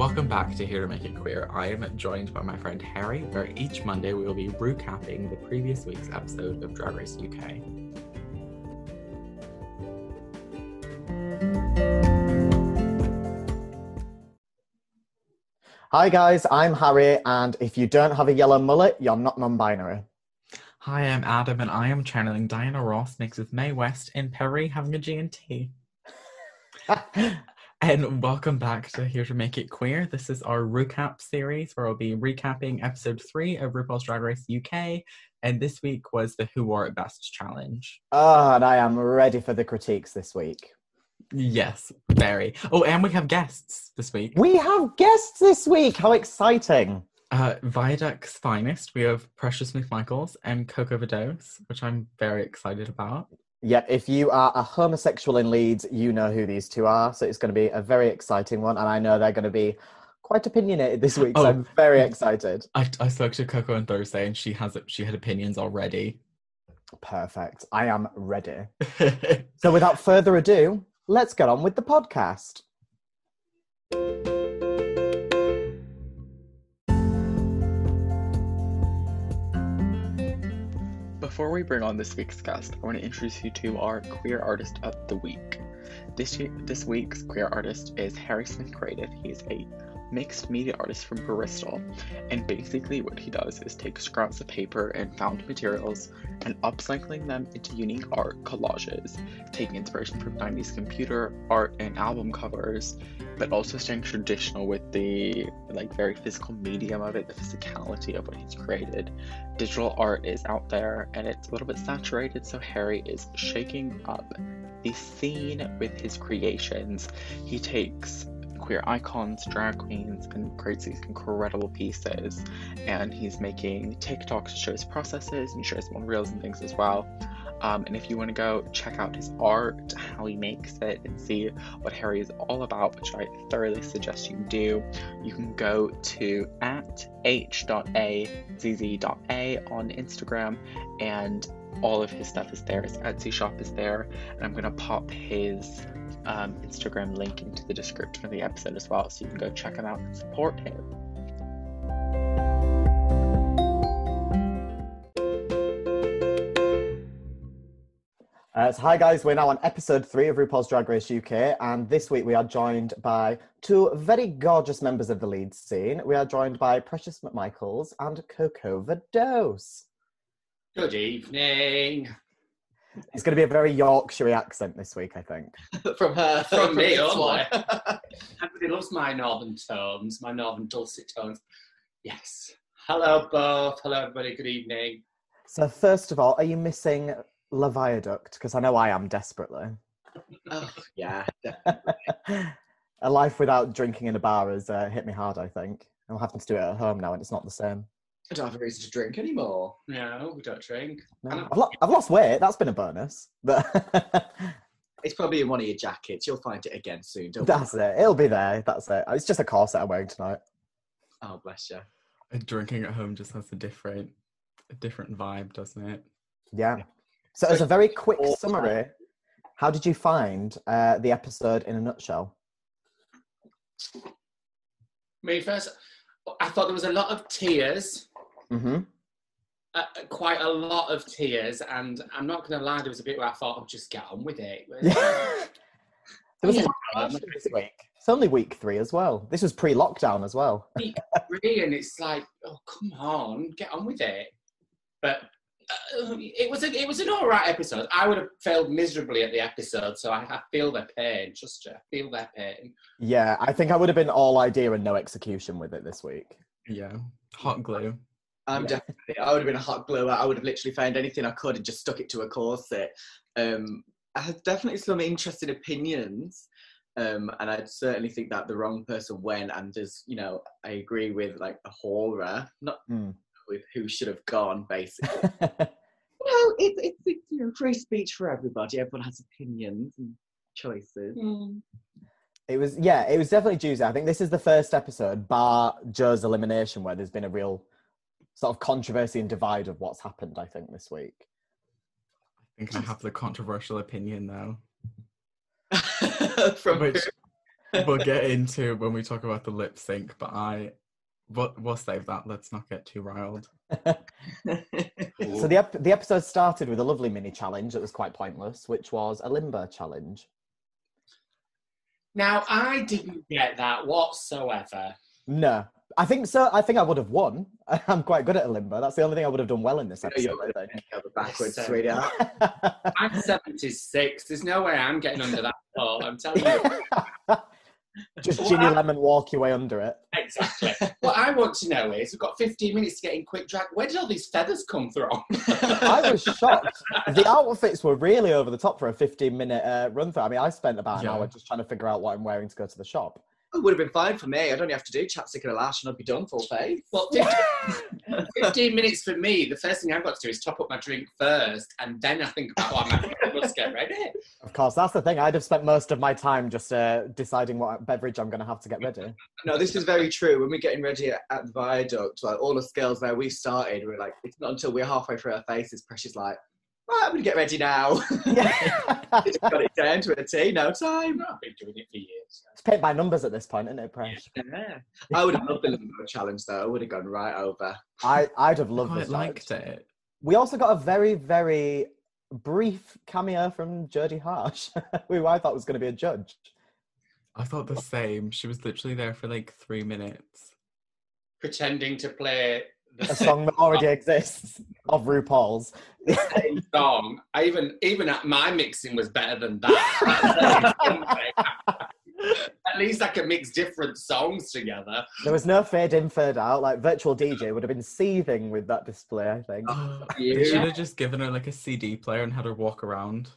Welcome back to Here to Make It Queer. I am joined by my friend Harry, where each Monday we will be recapping the previous week's episode of Drag Race UK. Hi guys, I'm Harry, and if you don't have a yellow mullet, you're not non-binary. Hi, I'm Adam, and I am channeling Diana Ross mixed with Mae West in Paris having a G&T. And welcome back to Here to Make It Queer. This is our recap series where I'll be recapping episode three of RuPaul's Drag Race UK. And this week was the Who Wore It Best challenge. Oh, and I am ready for the critiques this week. Yes, very. Oh, and we have guests this week. We have guests this week. How exciting! Uh, Viaduct's finest. We have Precious McMichaels and Coco Vados, which I'm very excited about. Yeah, if you are a homosexual in Leeds, you know who these two are. So it's going to be a very exciting one. And I know they're going to be quite opinionated this week. So Oh. I'm very excited. I, I spoke to Coco on Thursday, and she has she had opinions already. Perfect. I am ready. So without further ado, let's get on with the podcast. Before we bring on this week's guest, I want to introduce you to our queer artist of the week. This ye- this week's queer artist is Harrison Creative. He's a mixed media artist from Bristol, and basically what he does is take scraps of paper and found materials and upcycling them into unique art collages, taking inspiration from 90s computer art and album covers, but also staying traditional with the like very physical medium of it, the physicality of what he's created digital art is out there and it's a little bit saturated, so Harry is shaking up the scene with his creations. He takes queer icons, drag queens, and creates these incredible pieces. And he's making TikToks to show his processes and show small reels and things as well. Um, and if you want to go check out his art, how he makes it, and see what Harry is all about, which I thoroughly suggest you do, you can go to at h.a zz.a on Instagram, and all of his stuff is there. His Etsy shop is there, and I'm gonna pop his um, Instagram link into the description of the episode as well, so you can go check him out and support him. Uh, so hi guys, we're now on episode three of RuPaul's Drag Race UK, and this week we are joined by two very gorgeous members of the lead scene. We are joined by Precious McMichaels and Coco Vados. Good evening. It's going to be a very Yorkshire accent this week, I think. from her. From me this only. Everybody loves my northern tones, my northern dulcet tones. Yes. Hello, both. Hello, everybody. Good evening. So first of all, are you missing La Viaduct? Because I know I am desperately. oh, yeah. a life without drinking in a bar has uh, hit me hard, I think. I'm having to do it at home now, and it's not the same. I don't have a reason to drink anymore. No, we don't drink. No. I've, lo- I've lost weight. That's been a bonus. But It's probably in one of your jackets. You'll find it again soon. Don't that's it. It'll be there. That's it. It's just a corset I'm wearing tonight. Oh, bless you. And drinking at home just has a different a different vibe, doesn't it? Yeah. So, as a very quick all summary, how did you find uh, the episode in a nutshell? Me first, I thought there was a lot of tears, Mm-hmm. uh, quite a lot of tears, and I'm not going to lie, there was a bit where I thought, "I'll oh, just get on with it. There was a Yeah. lot of this week. It's only week three as well. This was pre-lockdown as well. Really, and it's like, oh, come on, get on with it. But uh, it was a, it was an all right episode. I would have failed miserably at the episode, so I, I feel their pain. Just uh, feel their pain. Yeah, I think I would have been all idea and no execution with it this week. Yeah. Hot glue. I'm Yeah. definitely. I would have been a hot glue. I would have literally found anything I could and just stuck it to a corset. Um, I had definitely some interesting opinions, um, and I'd certainly think that the wrong person went. And just you know, I agree with like the horror, not Mm. with who should have gone. Basically, well, it, it's it's you know free speech for everybody. Everyone has opinions and choices. It was yeah, it was definitely Tuesday. I think this is the first episode, bar Joe's elimination, where there's been a real sort of controversy and divide of what's happened. I think this week. I think I have the controversial opinion though. From Which we'll get into when we talk about the lip sync, but I we'll, we'll save that. Let's not get too riled. so the ep- the episode started with a lovely mini challenge that was quite pointless, which was a limbo challenge. Now, I didn't get that whatsoever. No, I think so. I think I would have won. I'm quite good at a limbo. That's the only thing I would have done well in this You know, episode. you're I think. Go backwards, Yes, sweetheart. I'm 76. There's no way I'm getting under that pole. I'm telling you. Just Ginny Lemon walk your way under it. Exactly. what I want to know is we've got 15 minutes to get in quick drag. Where did all these feathers come from? I was shocked. The outfits were really over the top for a 15 minute uh, run through. I mean, I spent about an Yeah. hour just trying to figure out what I'm wearing to go to the shop. It would have been fine for me. I'd only have to do chapstick and a lash and I'd be done full face. well, 15, 15 minutes for me. The first thing I've got to do is top up my drink first, and then I think about what I'm I must get ready. Of course, that's the thing. I'd have spent most of my time just uh, deciding what beverage I'm going to have to get ready. No, this is very true. When we're getting ready at, at the viaduct, like all the girls there, we started, we're like, it's not until we're halfway through our faces, Precious like, right, I'm going to get ready now. Yeah. Just got it down to a T, no time. I've been doing it for years. it's paid by numbers at this point, isn't it, Presh? Yeah. I would have loved the limbo challenge though. I would have gone right over. I, I'd have loved quite this. liked challenge. it. We also got a very, very brief cameo from Jodie Harsh, who I thought was going to be a judge. I thought the same. She was literally there for like three minutes. Pretending to play the A song that already exists of RuPaul's. same song. I even even at my mixing was better than that. at least I can mix different songs together. There was no fade in, fade out. Like virtual DJ would have been seething with that display. I think. They should have just given her like a CD player and had her walk around.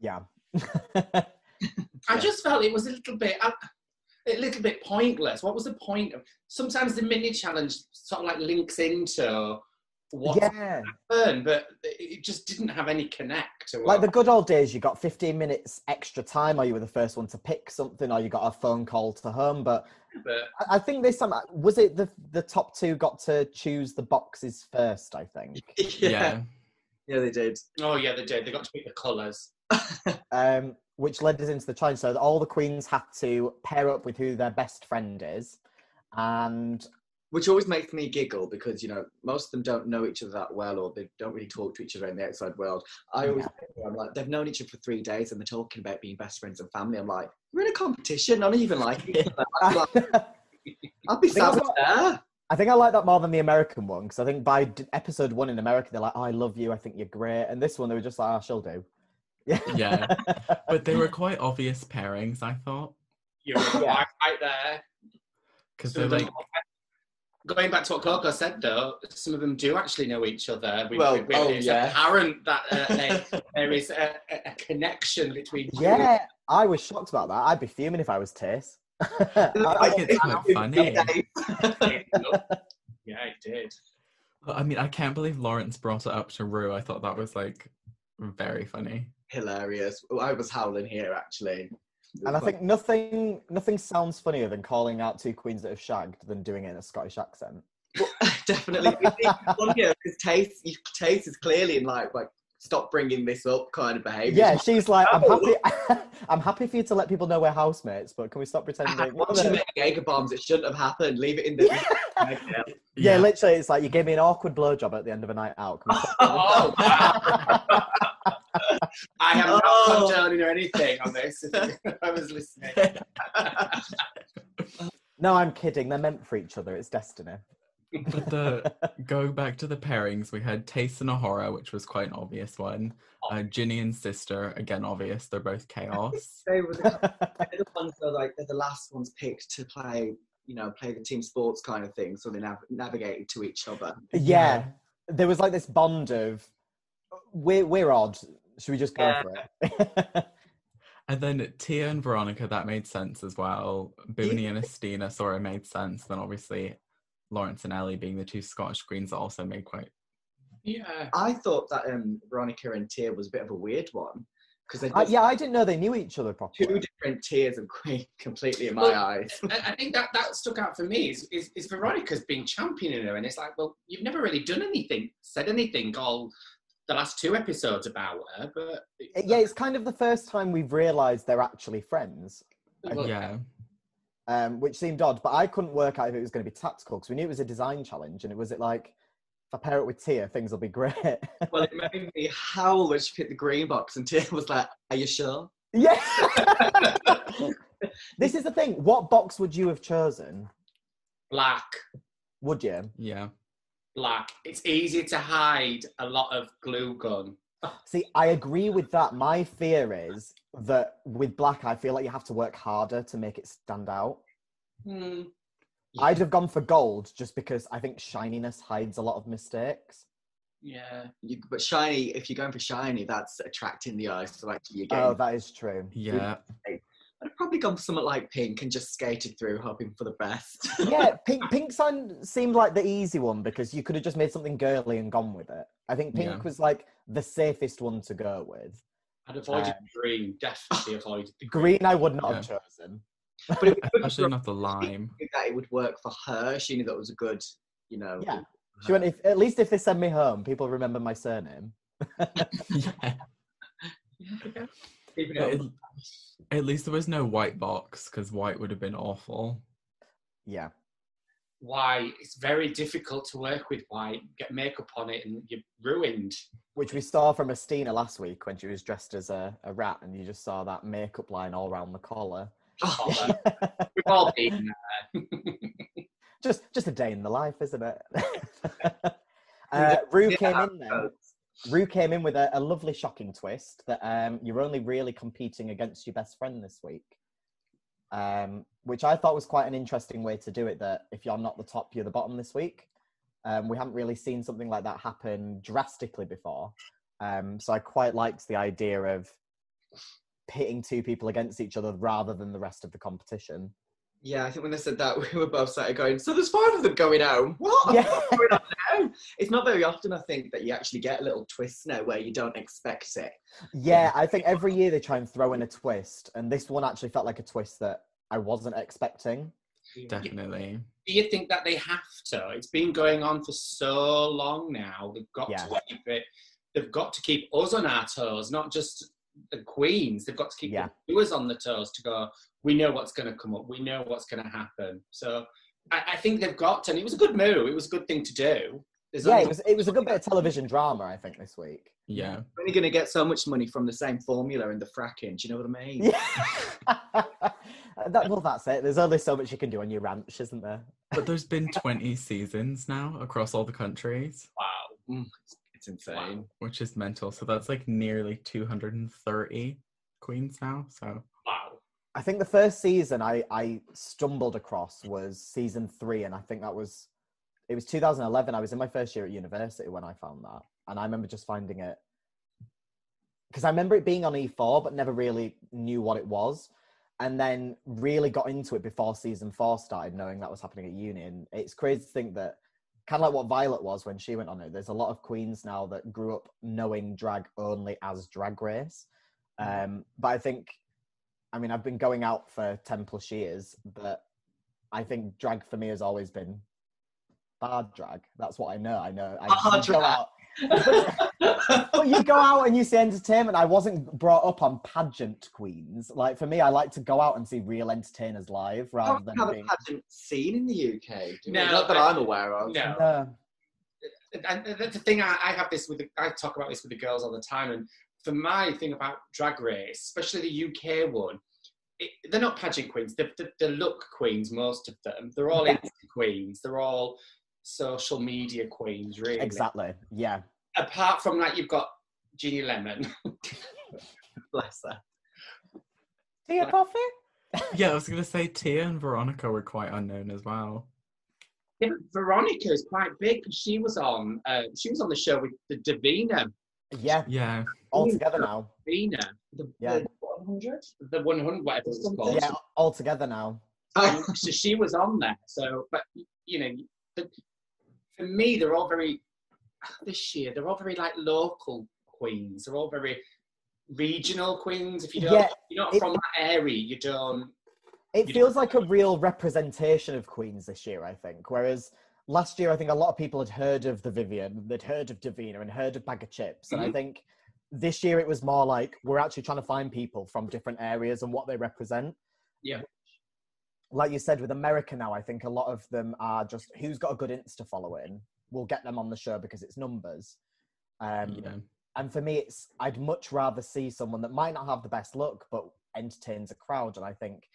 Yeah. I just felt it was a little bit. uh, A little bit pointless. What was the point of? Sometimes the mini challenge sort of like links into what yeah. happened, but it just didn't have any connect to Like what. the good old days, you got 15 minutes extra time, or you were the first one to pick something, or you got a phone call to home. But but I- I think this time, was it the the top two got to choose the boxes first? I think. Yeah. Yeah, they did. oh yeah, they did. They got to pick the colours. um, which led us into the challenge. So that all the queens had to pair up with who their best friend is, and Which always makes me giggle because, you know, most of them don't know each other that well or they don't really talk to each other in the outside world. I always I'm like, they've known each other for three days and they're talking about being best friends and family. I'm like, we're in a competition, not even like each other. I'd be, like, I'd be think savage there. I think I like that more than the American one because I think by d- episode one in America they're like, oh, "I love you, I think you're great," and this one they were just like, "Oh, she'll do." Yeah. Yeah. But they were quite obvious pairings, I thought. You're Yeah. right, right there. Because Some they're like, going back to what Coco said, though, some of them do actually know each other. We, Well, we- we- oh, it's yeah. apparent that uh, they, there is a, a- a connection between. two. yeah, I was shocked about that. I'd be fuming if I was Tayce. I think it's quite funny. yeah, it did. I mean, I can't believe Lawrence brought it up to Rue. I thought that was like very funny. Hilarious. Oh, I was howling here actually. And I think nothing nothing sounds funnier than calling out two queens that have shagged than doing it in a Scottish accent. definitely because Tayce, Tayce is clearly in like like stop bringing this up kind of behaviour. Yeah, she's like, I'm Oh. happy. I'm happy for you to let people know we're housemates, but can we stop pretending? Once you make Jaeger bombs, it shouldn't have happened. Leave it in the. yeah, yeah. literally, it's like you gave me an awkward blowjob at the end of a night out. Can we stop- Oh, wow. I am not Oh. condoning or anything on this. If I was listening. no, I'm kidding. They're meant for each other. It's destiny. But the go back to the pairings, we had Tayce and A'Whora, which was quite an obvious one. Uh, Ginny and Sister, again obvious. They're both chaos. they were the, they're the ones that are like they're the last ones picked to play, you know, play the team sports kind of thing. So they nav- navigated to each other. yeah, there was like this bond of we're we're odd. Should we just go Yeah. for it? And then Tia and Veronica, that made sense as well. Booney and Asttina sort of made sense. Then obviously Lawrence and Ellie being the two Scottish queens also made quite Yeah. I thought that um, Veronica and Tia was a bit of a weird one because they're I, yeah, I didn't know they knew each other properly. two different tiers of queen completely in my Well, eyes. I, I think that that stuck out for me is, is, is Veronica's been championing her, and it's like, well, you've never really done anything, said anything all the last two episodes about her, but Yeah, it's kind of the first time we've realised they're actually friends. well, yeah. um, which seemed odd. But I couldn't work out if it was going to be tactical because we knew it was a design challenge, and it was it like if I pair it with Tia, things will be great. Well, it made me howl when she picked the green box, and Tia was like, "Are you sure?" yeah. this is the thing. What box would you have chosen? Black, Would you? Yeah. Black. It's easier to hide a lot of glue gun. See, I agree with that. My fear is that with black, I feel like you have to work harder to make it stand out. Hmm. I'd have gone for gold just because I think shininess hides a lot of mistakes. Yeah. You, but shiny, if you're going for shiny, that's attracting the eye. So actually, you're Oh, that is true. Yeah. I'd probably gone for something like pink and just skated through, hoping for the best. yeah, pink pink sign seemed like the easy one because you could have just made something girly and gone with it. I think pink Yeah. was like the safest one to go with. I'd avoided Um, green. Definitely avoided the Green, I would not have chosen. but it was good Especially not the lime. that it would work for her. She knew that was a good, you know. Yeah. She went, if, at least if they send me home, people remember my surname. yeah. Keeping it At, least there was no white box because white would have been awful. Yeah. Why? It's very difficult to work with white. Get makeup on it and you're ruined. Which we saw from Asttina last week when she was dressed as a, a rat and you just saw that makeup line all around the collar. Oh, We've all been there. just just a day in the life, isn't it? uh, Rue Yeah, came in then. Rue came in with a, a lovely, shocking twist that um, you're only really competing against your best friend this week, um, which I thought was quite an interesting way to do it. That if you're not the top, you're the bottom this week. Um, we haven't really seen something like that happen drastically before, um, so I quite liked the idea of pitting two people against each other rather than the rest of the competition. Yeah, I think when they said that, we were both started going, so there's five of them going home. What? Yeah. Going on now? It's not very often, I think, that you actually get a little twist now where you don't expect it. Yeah, I think every year they try and throw in a twist, and this one actually felt like a twist that I wasn't expecting. Definitely. Do you think that they have to? It's been going on for so long now. They've got Yeah. to keep it. They've got to keep us on our toes, not just the queens. They've got to keep Yeah. the viewers on the toes to go. We know what's going to come up. We know what's going to happen. So I, I think they've got to. And it was a good move. It was a good thing to do. There's Yeah, it was it was a good bit of television drama, I think, this week. Yeah. We're only going to get so much money from the same formula in the fracking. Do you know what I mean? Yeah. that, well, that's it. There's only so much you can do on your ranch, isn't there? But there's been 20 seasons now across all the countries, wow. Mm. It's insane. which is mental. So that's like nearly 230 queens now. So Wow. I think the first season I, I stumbled across was season three, and I think that was it was 2011. I was in my first year at university when I found that, and I remember just finding it because I remember it being on E4, but never really knew what it was, and then really got into it before season four started, knowing that was happening at uni. And it's crazy to think that kind of like what Violet was when she went on it. There's a lot of queens now that grew up knowing drag only as Drag Race, um, but I think I mean, I've been going out for 10 plus years, but I think drag for me has always been bad drag. That's what I know. I know. I you go out. But you go out and you see entertainment. I wasn't brought up on pageant queens. Like for me, I like to go out and see real entertainers live rather don't than have a pageant scene in the UK. No, not that I- I'm aware of. No. No. and the, the thing I, I have this with the, I talk about this with the girls all the time and for my thing about drag race especially the uk one it, they're not pageant queens they're, they're, they're look queens most of them they're all Yeah. Insta queens they're all social media queens really Exactly. Yeah. apart from that you've got Ginny Lemon Bless her. Tea Tia coffee? yeah, I was going to say Tia and Veronica were quite unknown as well. yeah, Veronica is quite big 'cause she was on uh, she was on the show with the Davina Yeah. Yeah. All together now. Davina the, Yeah. the 100 the 100 whatever it's called Yeah. All together now. Um, so she was on there. So, but you know, the, for me, they're all very this year. They're all very like local queens. They're all very regional queens. If you don't, Yeah, you're not it- from that area, you don't. It You feels like a real representation of Queens this year, I think. Whereas last year, I think a lot of people had heard of the Vivienne, they'd heard of Davina, and heard of Bag of Chips. And I Mhm. think this year it was more like we're actually trying to find people from different areas and what they represent. Yeah. Like you said with America now, I think a lot of them are just who's got a good Insta following We'll get them on the show because it's numbers. Um, yeah. And for me, it's I'd much rather see someone that might not have the best look but entertains a crowd. And I think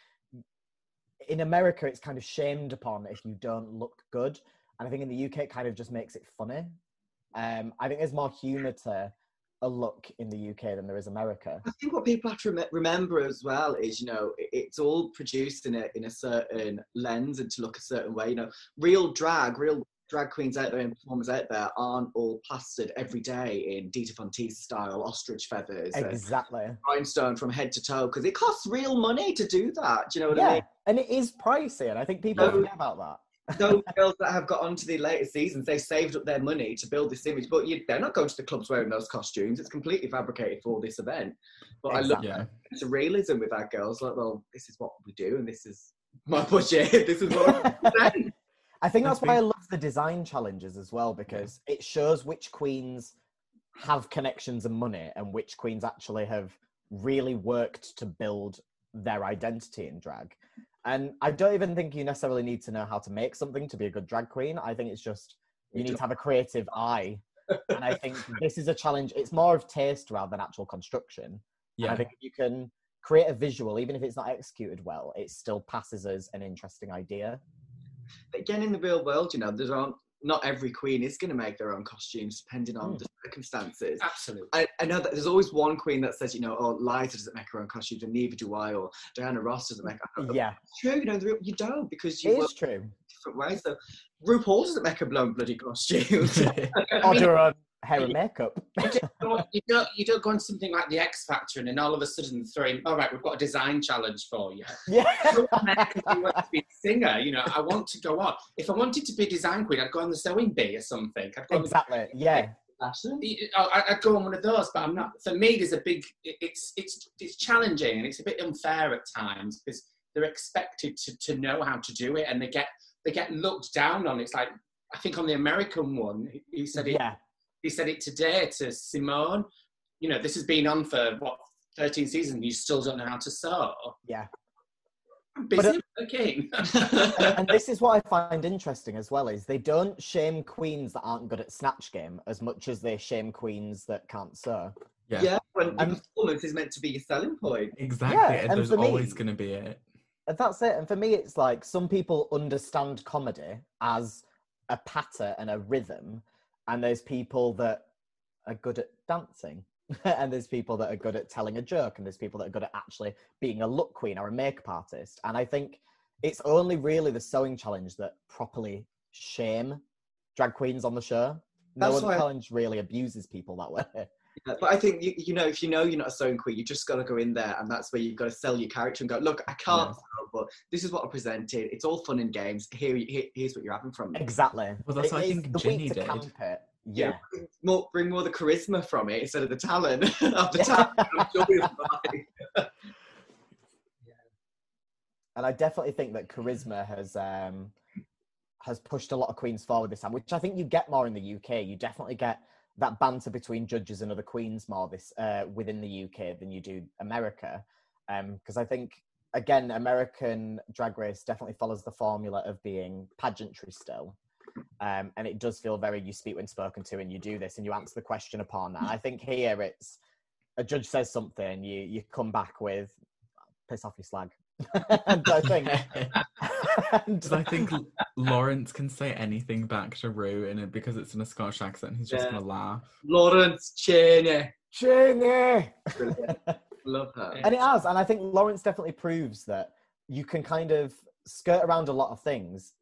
in America, it's kind of shamed upon if you don't look good. And I think in the UK, it kind of just makes it funny. Um, I think there's more humour to a look in the UK than there is America. I think what people have to rem- remember as well is, you know, it- it's all produced in a in a certain lens and to look a certain way. You know, real drag, real drag queens out there and performers out there aren't all plastered every day in Dita Von Teese style ostrich feathers Exactly. rhinestone from head to toe because it costs real money to do that. Do you know what I Yeah, mean? and it is pricey, and I think people No. forget about that. Those girls that have got onto the later seasons, they saved up their money to build this image, but you, they're not going to the clubs wearing those costumes. It's completely fabricated for this event. But I love Exactly. Yeah. it's a realism with our girls. Like, well, this is what we do, and this is my budget. this is what we present. I think that's why I love the design challenges as well because it shows which queens have connections and money and which queens actually have really worked to build their identity in drag. And I don't even think you necessarily need to know how to make something to be a good drag queen. I think it's just you need to have a creative eye. And I think this is a challenge. It's more of taste rather than actual construction. And Yeah. I think if you can create a visual, even if it's not executed well, it still passes as an interesting idea. But again, in the real world, you know, there aren't not every queen is going to make their own costumes depending on Mm. the circumstances. Absolutely. I, I know that there's always one queen that says, you know, oh, Liza doesn't make her own costumes, and neither do I, or Diana Ross doesn't make her own. Yeah, It's true, you know, you don't because you work true. different ways. So RuPaul doesn't make her blown bloody costumes. Or do her own hair and makeup. you don't, you don't you don't go on something like the X Factor and then all of a sudden throw in, all right, we've got a design challenge for you. yeah. I want to be a singer, you know. I want to go on. If I wanted to be a design queen, I'd go on the sewing bee or something. I'd go on exactly. Yeah. Fashion. Oh, I- I'd go on one of those, but I'm not. For me, there's a big. it- It's it's it's challenging and it's a bit unfair at times because they're expected to, to know how to do it and they get they get looked down on. It's like I think on the American one, he- he said it. Yeah. He said it today to Symone. You know, this has been on for what 13 seasons. You still don't know how to sew. Yeah. I'm But busy working. And this is what I find interesting as well is they don't shame queens that aren't good at snatch game as much as they shame queens that can't sew. yeah. Yeah, when um, And- performance is meant to be your selling point. Exactly. Yeah, and and there's me- always going to be it. And that's it. And for me, it's like some people understand comedy as a patter and a rhythm, and there's people that are good at dancing, and there's people that are good at telling a joke, and there's people that are good at actually being a look queen or a makeup artist. And I think it's only really the sewing challenge that properly shame drag queens on the show. No That's other why- challenge really abuses people that way. Yeah, But I think you, you know if you know you're not a sewing queen, you just got to go in there, and that's where you've got to sell your character and go, look, I can't Yeah. sew, but this is what I presented. It's all fun and games. Here, here here's what you're having from me. exactly. Well, that's It what I think the Ginny week to did. camp it. Yeah, Yeah. bring more, bring more the charisma from it instead of the talent of the talent. I'm sure you'll find. and I definitely think that charisma has um, has pushed a lot of queens forward this time, which I think you get more in the UK. You definitely get that banter between judges and other queens more this uh, within the UK than you do America, because I think again American Drag Race definitely follows the formula of being pageantry still. Um, and it does feel very you speak when spoken to, and you do this, and you answer the question upon. And I think here it's a judge says something, you you come back with piss off your slag. and I think Because I think Lawrence can say anything back to Rue, and it, because it's in a Scottish accent, he's just Yeah. going to laugh. Lawrence Chaney. Chingy! Brilliant. Love her. and it has, and I think Lawrence definitely proves that you can kind of skirt around a lot of things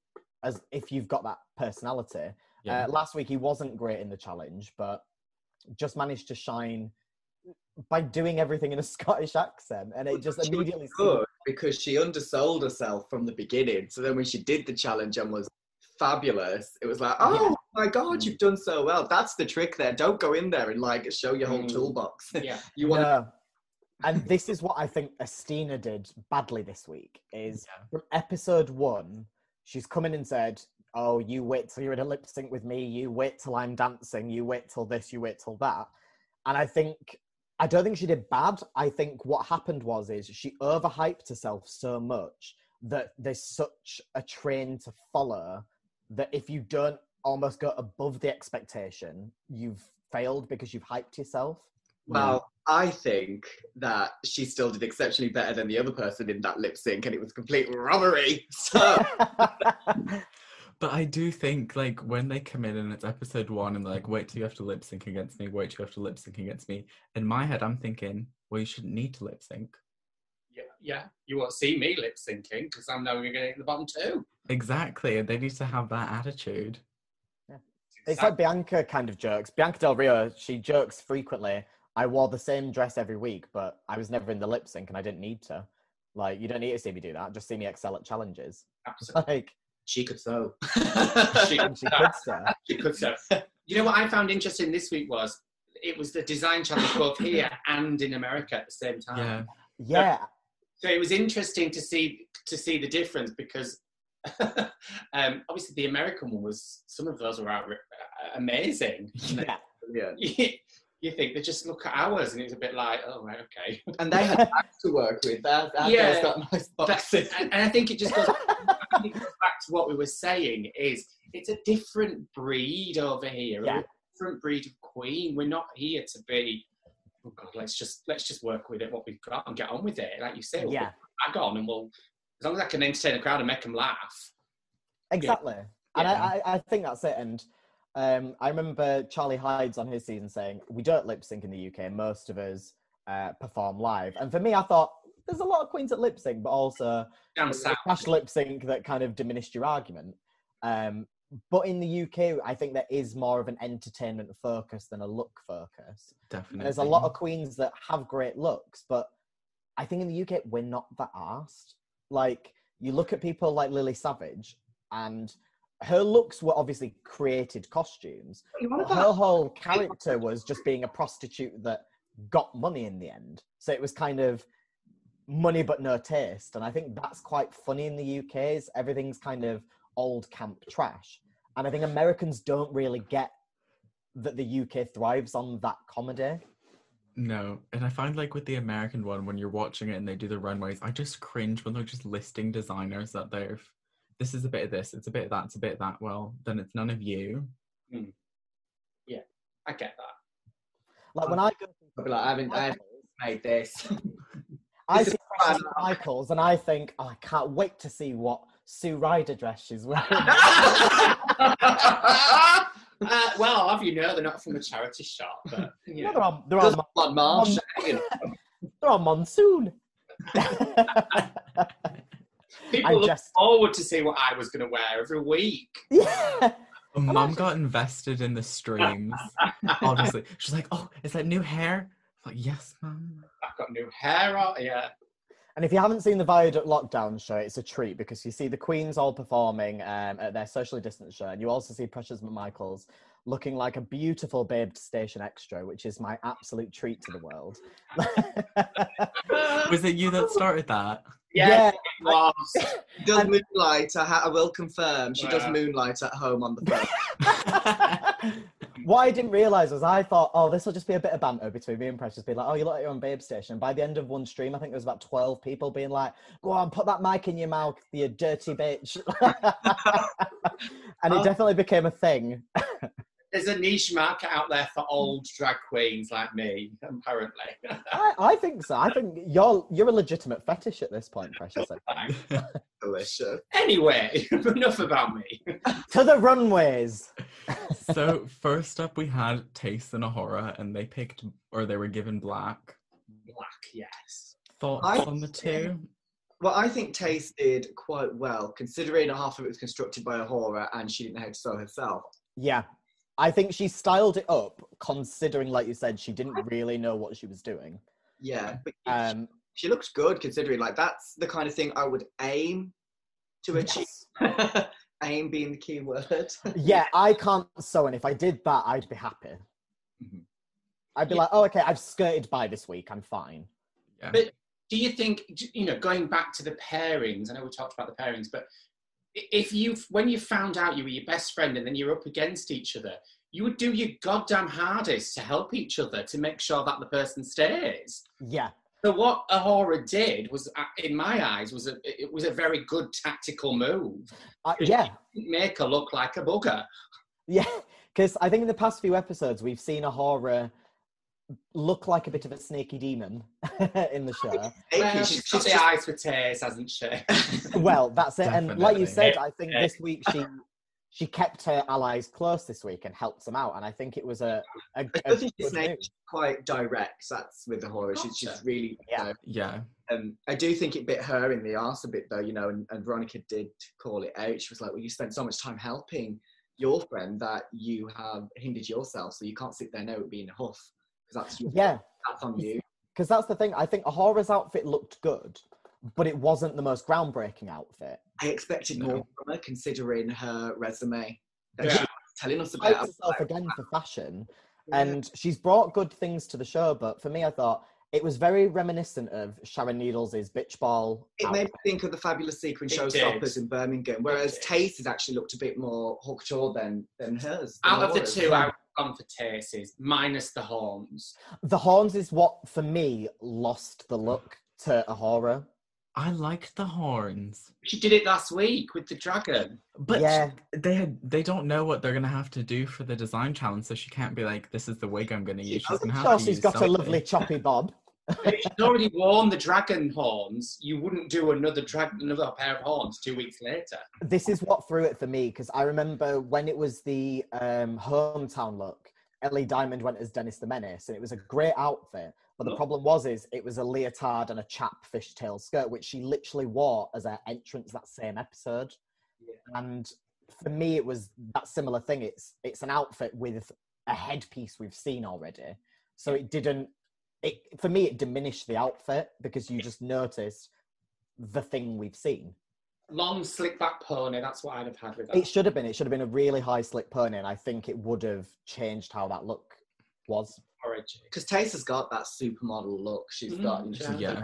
as if you've got that personality. Yeah. Uh, last week he wasn't great in the challenge, but just managed to shine by doing everything in a Scottish accent, and it just immediately seemed- good because she undersold herself from the beginning. So then when she did the challenge and was fabulous, it was like, oh my god, you've done so well. That's the trick there. Don't go in there and like show your whole Mm. toolbox. yeah. you want to No. and this is what I think Asttina did badly this week. Is Yeah. from episode one, she's come in and said, "Oh, you wait till you're in a lip sync with me. You wait till I'm dancing. You wait till this. You wait till that." And I think I don't think she did bad. I think what happened was is she overhyped herself so much that there's such a train to follow that if you don't almost go above the expectation, you've failed because you've hyped yourself. Well, I think that she still did exceptionally better than the other person in that lip sync, and it was complete robbery. So But I do think like when they come in and it's episode one and they're like, wait till you have to lip sync against me, wait till you have to lip sync against me. In my head, I'm thinking, well, you shouldn't need to lip sync. Yeah, yeah. You won't see me lip syncing because I'm now going to get the bottom two. Exactly. And they need to have that attitude. Yeah. It's like Bianca kind of jerks. Bianca Del Rio, she jerks frequently. I wore the same dress every week, but I was never in the lip sync and I didn't need to. Like, you don't need to see me do that. Just see me excel at challenges. Absolutely. Like, she could sew. She- she could say. You could say. You know what I found interesting this week was it was the design challenge both here and in America at the same time. Yeah. Yeah, So it was interesting to see to see the difference because um, obviously the American one was some of those were out, amazing. yeah. Yeah. You, you think they just look at ours and it's a bit like oh right okay. And they had bags to work with. That, that Yeah. got nice boxes. and, and I think it just goes, I think back to what we were saying is it's a different breed over here. Yeah. A different breed of queen. We're not here to be. Oh God, let's just let's just work with it what we've got and get on with it. Like you say, we'll Yeah, bag on and we'll as long as I can entertain the crowd and make them laugh. exactly. And Yeah. I, I, I think that's it. And um, I remember Charlie Hides on his season saying, We don't lip sync in the UK. Most of us uh, perform live. And for me, I thought, there's a lot of queens that lip sync, but also Damn it's sad. a crash lip sync that kind of diminished your argument. Um, but in the UK, I think there is more of an entertainment focus than a look focus. Definitely. There's a lot of queens that have great looks, but I think in the UK we're not that asked. Like you look at people like Lily Savage, and her looks were obviously created costumes. But her whole character was just being a prostitute that got money in the end. So it was kind of money but no taste. And I think that's quite funny in the UK. Is everything's kind of old camp trash. And I think Americans don't really get that the UK thrives on that comedy. No, and I find like with the American one, when you're watching it and they do the runways, I just cringe when they're just listing designers that they've. This is a bit of this, it's a bit of that, it's a bit of that. Well, then it's none of you. Hmm. Yeah, I get that. Like when um, I go I'll be like, I haven't, I haven't made this. I This see is Michaels and I think, oh, I can't wait to see what Sue Ryder dress she's wearing. uh, well, have you know they're not from a charity shop, but you Yeah, know. they're on, they're Just on, on Marsh. you know. they're on monsoon. people I look just- forward to see what I was going to wear every week. yeah. Mum got invested in the streams. Honestly, she's like, "Oh, is that new hair?" I'm like, "Yes, mum." I've got new hair on. Yeah. And if you haven't seen the Viaduct Lockdown show, it's a treat because you see the Queens all performing um, at their socially distanced show, and you also see Precious McMichaels looking like a beautiful babe station extra, which is my absolute treat to the world. Was it you that started that? Yeah, it was. She does And- moonlight. I, ha- I will confirm. She does moonlight at home on the phone. what I didn't realize was I thought, oh, this will just be a bit of banter between me and Precious. Be like, oh, you look like you're on Babe Station. And by the end of one stream, I think there was about 12 people being like, go on, put that mic in your mouth, you dirty bitch. and it Oh. definitely became a thing. There's a niche market out there for old drag queens like me, apparently. I, I think so. I think you're you're a legitimate fetish at this point, Precious. Delicious. anyway, enough about me. to the runways. so first up, we had Tayce and A'Whora, and they picked, or they were given black. Black, yes. Thoughts I- on the two? Well, I think Tayce did quite well, considering half of it was constructed by A'Whora and she didn't know how to sew herself. Yeah. I think she styled it up, considering, like you said, she didn't really know what she was doing. Yeah, but Um, she looks good considering like that's the kind of thing I would aim to achieve. yes. aim being the key word. yeah, I can't sew, and if I did that, I'd be happy. Mhm. I'd be Yeah. like, oh, okay, I've skirted by this week. I'm fine. Yeah. But do you think, you know, going back to the pairings, I know we talked about the pairings, but i- if you, when you found out you were your best friend and then you're up against each other, you would do your goddamn hardest to help each other to make sure that the person stays. Yeah. So what A'Whora did was, uh, in my eyes, was a it was a very good tactical move. Uh, yeah, Make her look like a bugger. yeah. Because I think in the past few episodes we've seen A'Whora look like a bit of a sneaky demon in the show. Well, she's she's got got the eyes for tears, hasn't she? well, that's it. And like you said, I think this week she she kept her allies close this week and helped them out. And I think it was a, a, I a still think good Snape move. is quite direct. That's with the horror. She's, she's really. Yeah. uh, Yeah. um, I do think it bit her in the arse a bit though, you know, and, and Veronica did call it out. She was like, Well, you spent so much time helping your friend that you have hindered yourself, so you can't sit there now being a huff. Because that's your, Yeah, that's on you. because that's the thing. I think A'Whora's outfit looked good, but it wasn't the most groundbreaking outfit. I expected No. more from her considering her resume that Yeah. she was telling us about. herself again for fashion, Yeah. and she's brought good things to the show. But for me, I thought it was very reminiscent of Sharon Needles' bitch ball. It made me think of the fabulous sequin It showstoppers did. in Birmingham, whereas did. has actually looked a bit more haute couture than than hers. than Out of the two, I've gone for Tayce's, minus the horns. The horns is what for me lost the look to A'Whora. I liked the horns. She did it last week with the dragon. But Yeah. they had they don't know what they're gonna have to do for the design challenge, so she can't be like, "This is the wig I'm gonna use." She's Of gonna have course, to she's use got a lovely choppy bob. If she's already worn the dragon horns. You wouldn't do another drag, another pair of horns two weeks later. This is what threw it for me because I remember when it was the um, hometown look. Ellie Diamond went as Dennis the Menace, and it was a great outfit. But the Oh. problem was, is it was a leotard and a chap fishtail skirt, which she literally wore as her entrance that same episode. And for me, it was that similar thing. It's it's an outfit with a headpiece we've seen already, so it didn't. It for me, it diminished the outfit because you just noticed the thing we've seen. Long slick back pony. That's what I'd have had with that. It should have been. It should have been a really high slick pony, and I think it would have changed how that look was. Because Tayce has got that supermodel look. She's got you know, Mm, she's yeah.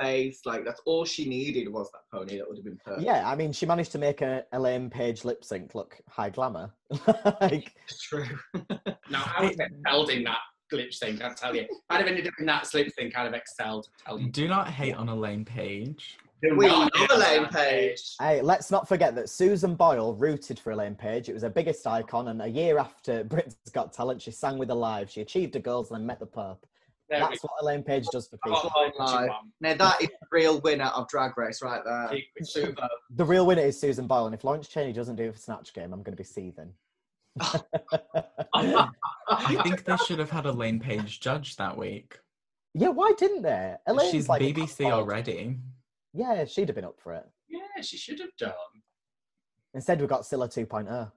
a face like that's all she needed was that pony. That would have been perfect. Yeah, I mean, she managed to make a Elaine Paige lip sync look high glamour. like, it's true. Now, I would have excelled in that lip sync, I tell you. If I'd have ended up in that lip thing, kind of have excelled, tell you. Do not hate on Elaine Paige. Do We love on Elaine that Page. hey, let's not forget that Susan Boyle rooted for Elaine Paige. It was her biggest icon, and a year after Britain's Got Talent, she sang with Alive. She achieved her goals and then met the Pope. There That's what Elaine Paige does for people. Oh, what you Lie. want. Now that is the real winner of Drag Race right there. Keep it super. The real winner is Susan Boyle, and if Lawrence Chaney doesn't do it for Snatch Game, I'm going to be seething. I think they should have had Elaine Paige judge that week. yeah, why didn't they? Elaine's She's like a BBC household. already. Yeah, she'd have been up for it. Yeah, she should have done. Instead, we got Scylla oh. 2.0.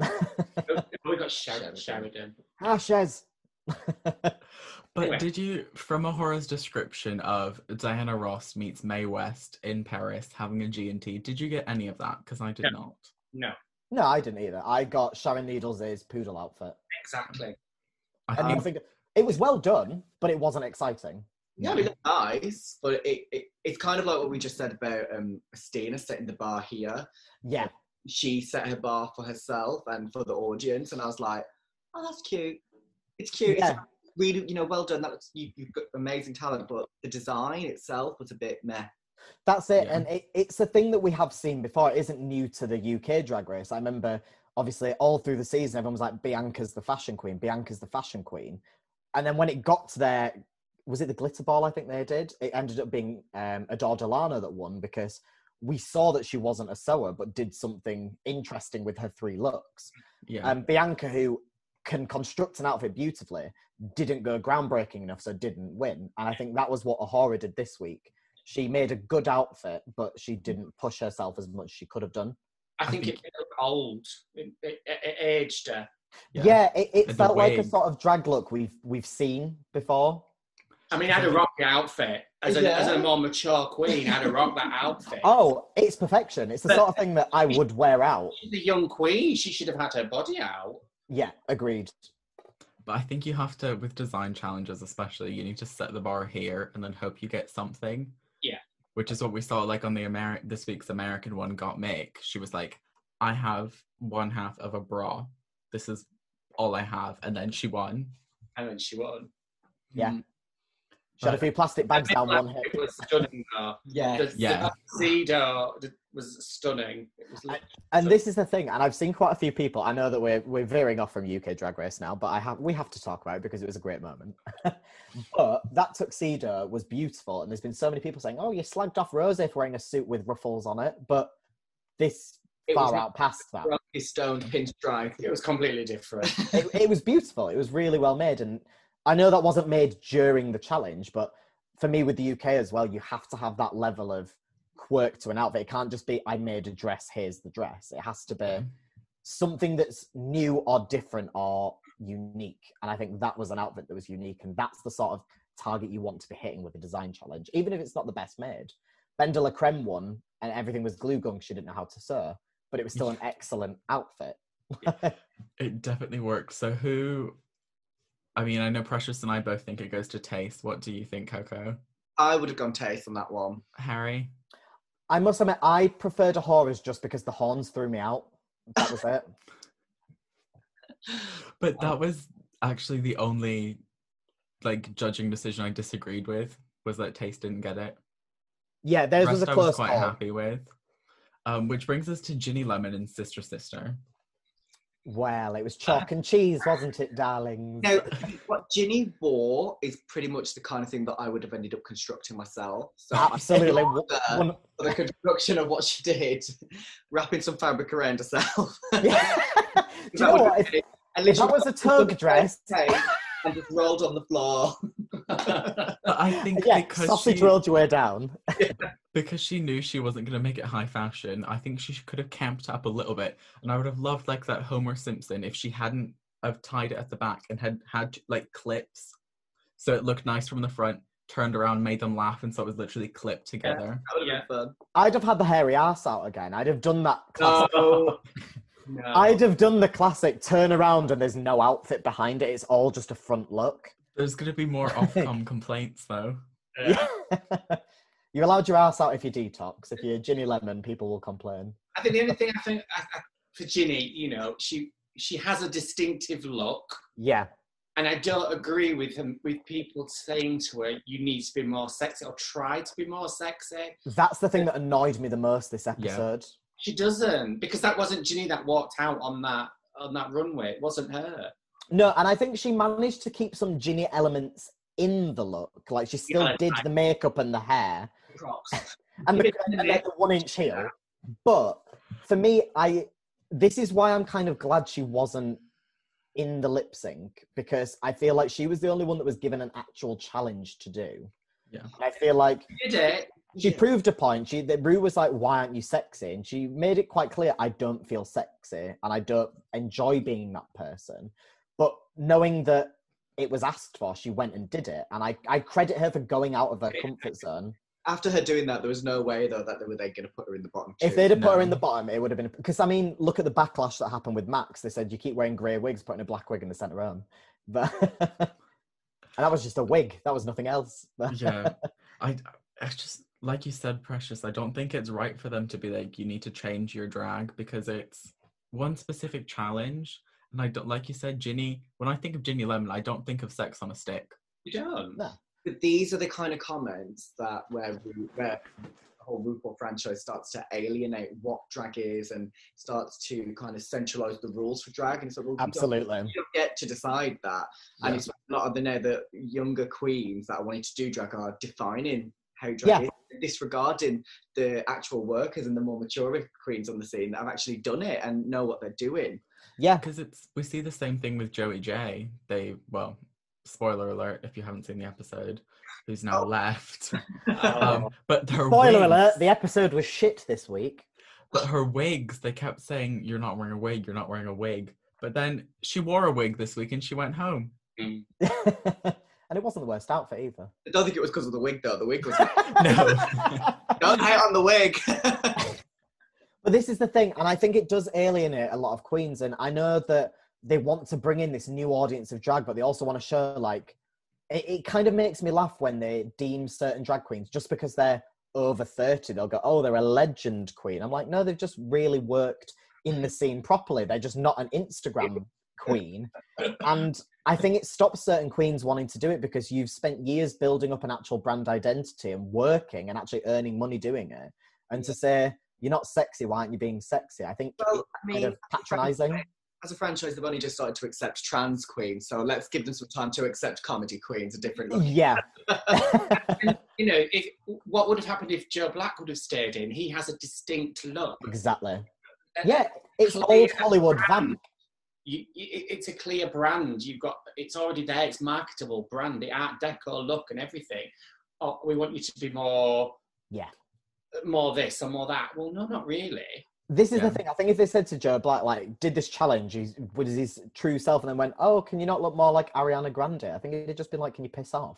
Oh, we got Sheridan. Sheridan. Sheridan. ah, Shez. But Anyway. did you, from A'Whora's description of Diana Ross meets Mae West in Paris having a G&T, did you get any of that? Because I did No. not. No, no, I didn't either. I got Sharon Needles' poodle outfit. exactly. I And I think, think it was well done, but it wasn't exciting. Yeah, I mean, it's nice, but it, it it's kind of like what we just said about um Stina setting the bar here. Yeah, She set her bar for herself and for the audience, and I was like, oh, that's cute. It's cute. Yeah. It's really, you know, well done. That's you, you've got amazing talent, but the design itself was a bit meh. That's it. Yeah. And it, it's a thing that we have seen before. It isn't new to the UK drag race. I remember, obviously, all through the season, everyone was like, Bianca's the fashion queen, Bianca's the fashion queen. And then when it got to their, was it the glitter ball I think they did? It ended up being um, Adore Delano that won because we saw that she wasn't a sewer, but did something interesting with her three looks. yeah. And Bianca, who can construct an outfit beautifully, didn't go groundbreaking enough, so didn't win. And I think that was what A'Whora did this week. She made a good outfit, but she mm. didn't push herself as much as she could have done. I I think, think- it made old. It, it, it, it aged her. Yeah, it, it felt like a sort of drag look we've we've seen before. I mean, I'd have rocked outfit as a, as a more mature queen. I'd have rocked that outfit. Oh, it's perfection. It's the But- sort of thing that I would wear out. she's a young queen. She should have had her body out. Yeah, agreed. But I think you have to, with design challenges especially, you need to set the bar here and then hope you get something. Yeah. Which is what we saw like on the Ameri- this week's American one Gottmik. She was like, I have one half of a bra. This is all I have. And then she won. And then she won. Yeah. Mm. She had a few plastic bags down one hip. It was stunning though. Yeah. The, Yeah. the tuxedo uh, was stunning. It was I- And this is the thing, and I've seen quite a few people. I know that we're we're veering off from UK Drag Race now, but I have we have to talk about it because it was a great moment. but that tuxedo was beautiful, and there's been so many people saying, "Oh, you slagged off Rose for wearing a suit with ruffles on it," but this It far out past that. Rocky Stone pinstripe. it was completely different. it, it was beautiful. It was really well made, and I know that wasn't made during the challenge, but for me with the UK as well, you have to have that level of quirk to an outfit. It can't just be I made a dress. Here's the dress. It has to be Yeah. something that's new or different or unique. And I think that was an outfit that was unique, and that's the sort of target you want to be hitting with a design challenge, even if it's not the best made. BenDeLaCreme won, and everything was glue gun. She didn't know how to sew, but it was still an excellent outfit. It definitely worked. So who? I mean, I know Precious and I both think it goes to Tayce. What do you think, Coco? I would have gone Tayce on that one. Harry? I must admit, I preferred A'Whora's just because the horns threw me out. That was it. But that was actually the only like judging decision I disagreed with was that Tayce didn't get it. Yeah, theirs was a Rest I was quite call. happy with. Um, which brings us to Ginny Lemon and Sister Sister. Well, it was uh, chalk and cheese, wasn't it, darlings? Now, what Ginny wore is pretty much the kind of thing that I would have ended up constructing myself. So Absolutely. Uh, one- for the construction of what she did, wrapping some fabric around herself. Yeah. Do you That know what? If, it. If that was a tug dress, and just rolled on the floor. But I think yeah, because sausage she, rolled your way down. because she knew she wasn't going to make it high fashion, I think she could have camped up a little bit. And I would have loved like that Homer Simpson if she hadn't have tied it at the back and had had like clips, so it looked nice from the front. Turned around, made them laugh, and so it was literally clipped together. That would have Yeah. been fun. I'd have had the hairy ass out again. I'd have done that classic. no, no. I'd have done the classic turn around and there's no outfit behind it. It's all just a front look. There's going to be more Ofcom complaints though. Yeah. You're allowed your ass out if you detox. If you're Ginny Lemon, people will complain. I think the only thing I think I, I, for Ginny, you know, she she has a distinctive look, Yeah. and I don't agree with him with people saying to her, "You need to be more sexy" or "Try to be more sexy." That's the thing that annoyed me the most this episode. She doesn't because that wasn't Ginny that walked out on that on that runway. It wasn't her. No, and I think she managed to keep some Ginny elements in the look. Like she still Yeah, did I- the makeup and the hair Props. and the, Give it and a like minute. the one inch heel. But for me, I this is why I'm kind of glad she wasn't in the lip sync because I feel like she was the only one that was given an actual challenge to do. Yeah. And I feel like Did it? She Yeah. proved a point. She the Rue was like, "Why aren't you sexy?" And she made it quite clear, "I don't feel sexy, and I don't enjoy being that person." But knowing that it was asked for, she went and did it, and I I credit her for going out of her comfort zone. After her doing that, there was no way though that they were then going to put her in the bottom two. If they'd have put her in the bottom, it would have been because I mean, look at the backlash that happened with Max. They said you keep wearing grey wigs, putting a black wig in the centre room, but and that was just a wig. That was nothing else. yeah i i just like you said precious i don't think it's right for them to be like you need to change your drag because it's one specific challenge and i don't like you said ginny when i think of ginny lemon i don't think of sex on a stick You don't. No. But these are the kind of comments that where Ru- where the whole RuPaul franchise starts to alienate what drag is and starts to kind of centralize the rules for drag. And so, well, you don't- Absolutely. you don't get to decide that. And Yeah. it's a lot of the now the younger queens that are wanting to do drag are defining how drag Yeah. is, disregarding the actual workers and the more mature queens on the scene that have actually done it and know what they're doing. Yeah, because it's we see the same thing with Joey Jay they well spoiler alert if you haven't seen the episode who's now Oh. left Oh. um but her Spoiler wigs, alert: the episode was shit this week. but her wigs they kept saying you're not wearing a wig you're not wearing a wig but then she wore a wig this week and she went home Mm. and it wasn't the worst outfit either. I don't think it was because of the wig though. The wig was no don't hate on the wig. But this is the thing, and I think it does alienate a lot of queens. And I know that they want to bring in this new audience of drag, but they also want to show like it, it kind of makes me laugh when they deem certain drag queens just because they're over 30, they'll go, Oh, they're a legend queen. I'm like, no, they've just really worked in the scene properly. They're just not an Instagram queen. And I think it stops certain queens wanting to do it because you've spent years building up an actual brand identity and working and actually earning money doing it. And to say, you're not sexy, why aren't you being sexy? I think Well, I mean, kind of patronizing. as a franchise, they've only just started to accept trans queens, so let's give them some time to accept comedy queens, a different look. Yeah. And, you know, if what would have happened if Joe Black would have stayed in? He has a distinct look. exactly. Yeah, it's old Hollywood vamp. You, you, it's a clear brand. You've got it's already there. It's marketable brand, the Art Deco look and everything. Oh, we want you to be more, Yeah. more this or more that. Well, no, not really. This is Yeah. the thing. I think if they said to Joe Black, like, did this challenge he's, with his true self, and then went, "Oh, can you not look more like Ariana Grande?" I think it'd just been like, "Can you piss off?"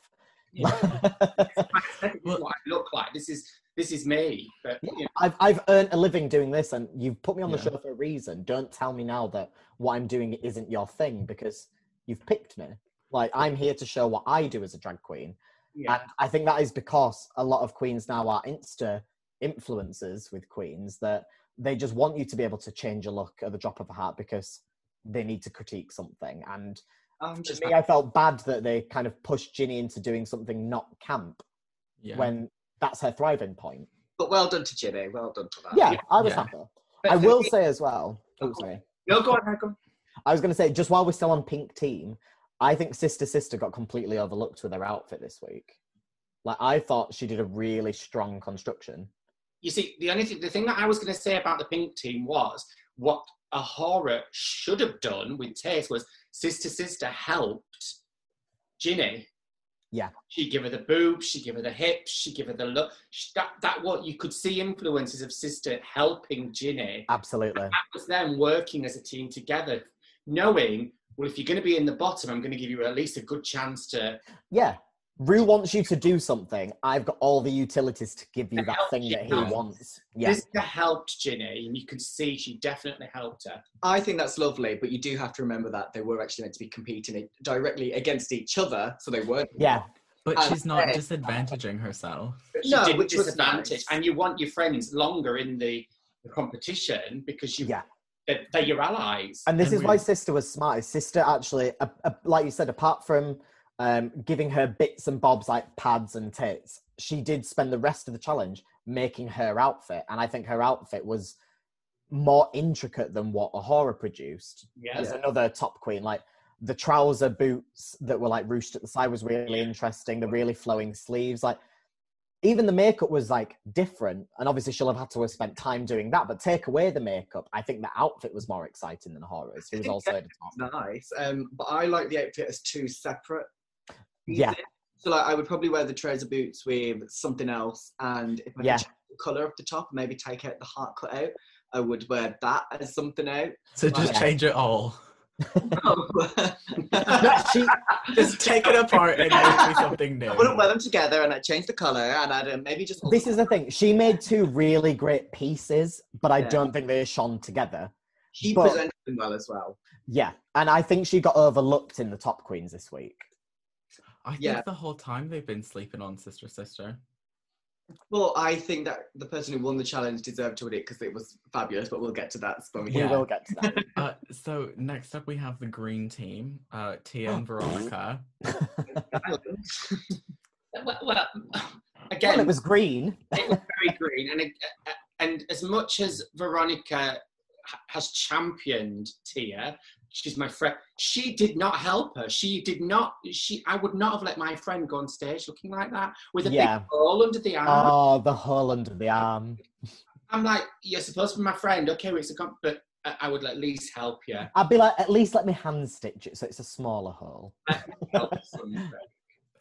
This is what I look like. This is this is me. But you know, I've I've earned a living doing this, and you've put me on the Yeah. show for a reason. Don't tell me now that what I'm doing isn't your thing because you've picked me. Like I'm here to show what I do as a drag queen, yeah. and I think that is because a lot of queens now are Insta influencers with queens that they just want you to be able to change a look at the drop of a hat because they need to critique something. And I'm to me, I felt bad that they kind of pushed Ginny into doing something not camp Yeah. when that's her thriving point. but well done to Ginny. Well done for that. Yeah, I was Yeah. happy. But I will say as well. Oh, oh, sorry. no, go on, Michael. I was going to say, just while we're still on Pink Team, I think Sister Sister got completely overlooked with her outfit this week. Like, I thought she did a really strong construction. You see, the only thing, the thing that I was going to say about the pink team was what A'Whora should have done with Tayce was Sister Sister helped Ginny. Yeah. She give her the boobs, she give her the hips, she give her the look. She, that that what you could see influences of Sister helping Ginny. Absolutely. That was them working as a team together, knowing well if you're going to be in the bottom, I'm going to give you at least a good chance to Yeah. Rue wants you to do something. I've got all the utilities to give you that help thing that he out. wants. Yeah. Sister helped Ginny, and you can see she definitely helped her. I think that's lovely, but you do have to remember that they were actually meant to be competing directly against each other, so they weren't. Yeah. But And- she's not disadvantaging herself. But she No, which was disadvantage, nice. and you want your friends longer in the, the competition because you Yeah. they're, they're your allies. And this And is we- why Sister was smart. Is Sister actually, uh, uh, like you said, apart from um, giving her bits and bobs like pads and tits, she did spend the rest of the challenge making her outfit. And I think her outfit was more intricate than what A'Whora produced yeah, as another top queen. Like the trouser boots that were like ruched at the side was really interesting. The really flowing sleeves, like even the makeup was like different. And obviously she'll have had to have spent time doing that. But take away the makeup, I think the outfit was more exciting than A'Whora's, who was also at the top. Nice. Um, but I like the outfit as two separate. Yeah. So like, I would probably wear the trouser boots with something else, and if I Yeah. could change the color of the top, maybe take out the heart cut out, I would wear that as something out. So just Yeah. change it all. No, she, Just take it apart and make something new. I wouldn't wear them together, and I'd change the color, and I'd uh, maybe just. this is the thing. She made two really great pieces, but I Yeah. don't think they shone together. She but- presented them well as well. Yeah. And I think she got overlooked in the top queens this week. I think Yeah. the whole time they've been sleeping on Sister Sister. Well, I think that the person who won the challenge deserved to win it because it was fabulous, but we'll get to that when we We will get to that. Uh, so next up we have the green team, uh, Tia and Veronica. well, well, again, well, it was green. it was very green, and it- and as much as Veronica has championed Tia, she's my friend. She did not help her. She did not. She. I would not have let my friend go on stage looking like that with a Yeah. big hole under the arm. Oh, the hole under the arm. I'm like, you're supposed to be my friend. Okay, well, it's a comp, but I would at least help you. I'd be like, at least let me hand stitch it so it's a smaller hole.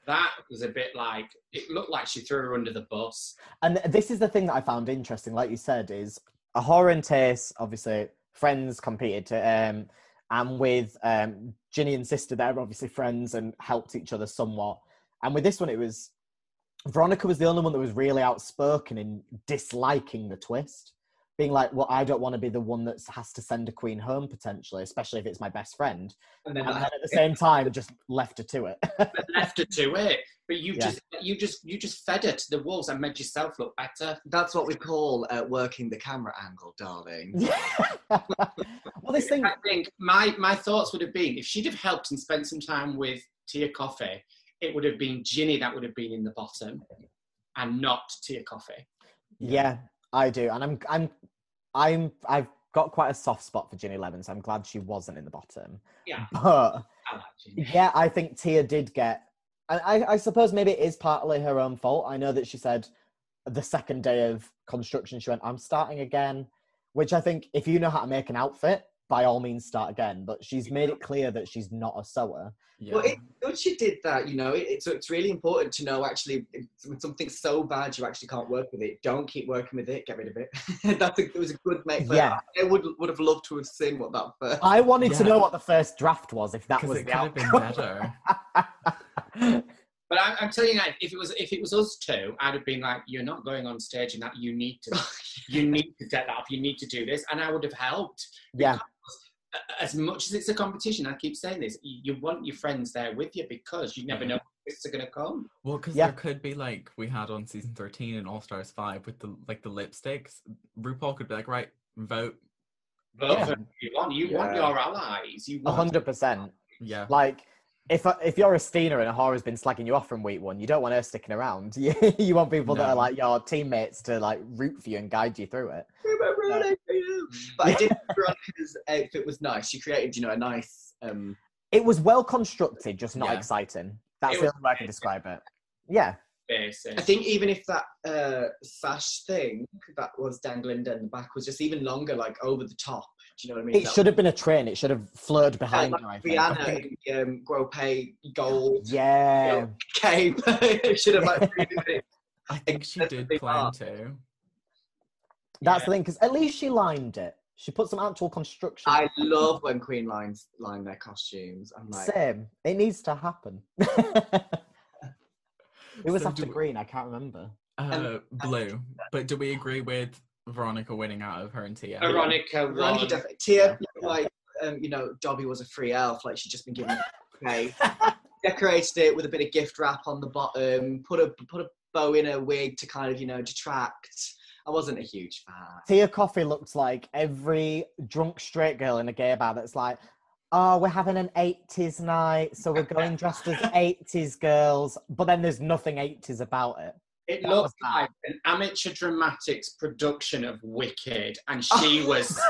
That was a bit like it looked like she threw her under the bus. And this is the thing that I found interesting, like you said, is A'Whora and Tayce, obviously, friends competed to, um, and with um, Ginny and Sister, they're obviously friends and helped each other somewhat. And with this one, it was Veronica was the only one that was really outspoken in disliking the twist being like, well, I don't want to be the one that has to send a queen home potentially, especially if it's my best friend. And then And then at the same time, just left her to it. left her to it. But you Yeah. just you just you just fed her to the wolves and made yourself look better. that's what we call uh, working the camera angle, darling. well, this thing, I think my my thoughts would have been if she'd have helped and spent some time with Tia Kofi, it would have been Ginny that would have been in the bottom, and not Tia Kofi. yeah, I do, and I'm, I'm, I'm, I've got quite a soft spot for Ginny Lemon, so I'm glad she wasn't in the bottom. Yeah. but I yeah, I think Tia did get. And I, I suppose maybe it is partly her own fault. I know that she said the second day of construction, she went, I'm starting again, which I think if you know how to make an outfit, by all means start again. But she's made it clear that she's not a sewer. Yeah. Well, it, good she did that, you know. It, it's it's really important to know actually if when something's so bad you actually can't work with it. Don't keep working with it. Get rid of it. That's a, it was a good make. Yeah. I would would have loved to have seen what that first. I wanted to know what the first draft was, if that Because was it the could have been outcome. better. But I'm, I'm telling you, now, if it was if it was us two, I'd have been like, "You're not going on stage, and that you need to, you need to set that up. You need to do this," and I would have helped. yeah, As much as it's a competition, I keep saying this: you you want your friends there with you because you never Yeah. know when it's going to come. Well, because Yeah. there could be like we had on season thirteen in All Stars five with the like the lipsticks. RuPaul could be like, right, vote. Vote Yeah. for who you want. You want your allies. You want hundred percent. Yeah. Like, if if you're Asttina and A'Whora has been slagging you off from week one, you don't want her sticking around. You, you want people that are like your teammates to like root for you and guide you through it. Remember for you. But I did think Veronica's outfit was nice. She created, you know, a nice. um It was well constructed, just not Yeah. exciting. That's the only way I can describe it. Yeah, basic. I think even if that uh, sash thing that was dangling down the back was just even longer, like over the top. Do you know what I mean? it That should have been a train. It should have flowed was- behind like her. I think. Rihanna think- in the um, Gropay gold Yeah, cape. it should have like really I think she did plan part. to. that's the thing. Because at least she lined it. She put some actual construction. I love when Queen lines line their costumes. I'm like, Same. It needs to happen. it was So after do- green. I can't remember. Uh, blue. But do we agree with Veronica winning out of her and Tia? Veronica Veronica won. definitely. Tia, like, um, you know, Dobby was a free elf. Like she'd just been given a okay. Decorated it with a bit of gift wrap on the bottom. Put a put a bow in her wig to kind of you know detract. I wasn't a huge fan. Tia Kofi looks like every drunk straight girl in a gay bar that's like, oh, we're having an 80s night, so we're going dressed as 80s girls, but then there's nothing 80s about it. It That looked like an amateur dramatics production of Wicked, and oh. she was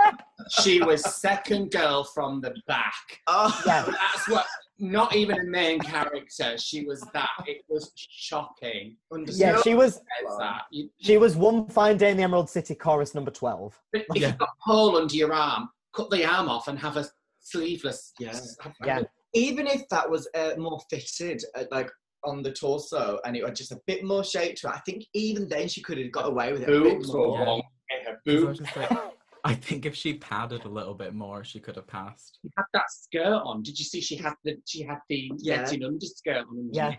she was second girl from the back. Oh, Yeah. That's what. Not even a main character. She was that. It was shocking. Yeah, she was that. You, she was one fine day in the Emerald City chorus number 12. if Yeah. you've got a hole under your arm, cut the arm off and have a sleeveless. Yeah. Yeah. even if that was uh, more fitted, uh, like on the torso, and it had just a bit more shape to it, I think even then she could have got away with it. a bit Boobs more. Yeah. long. and Her 'Cause I boobs. I think if she padded a little bit more, she could have passed. She had that skirt on. Did you see? She had the she had the Yeah. netting underskirt on. underneath. Yeah.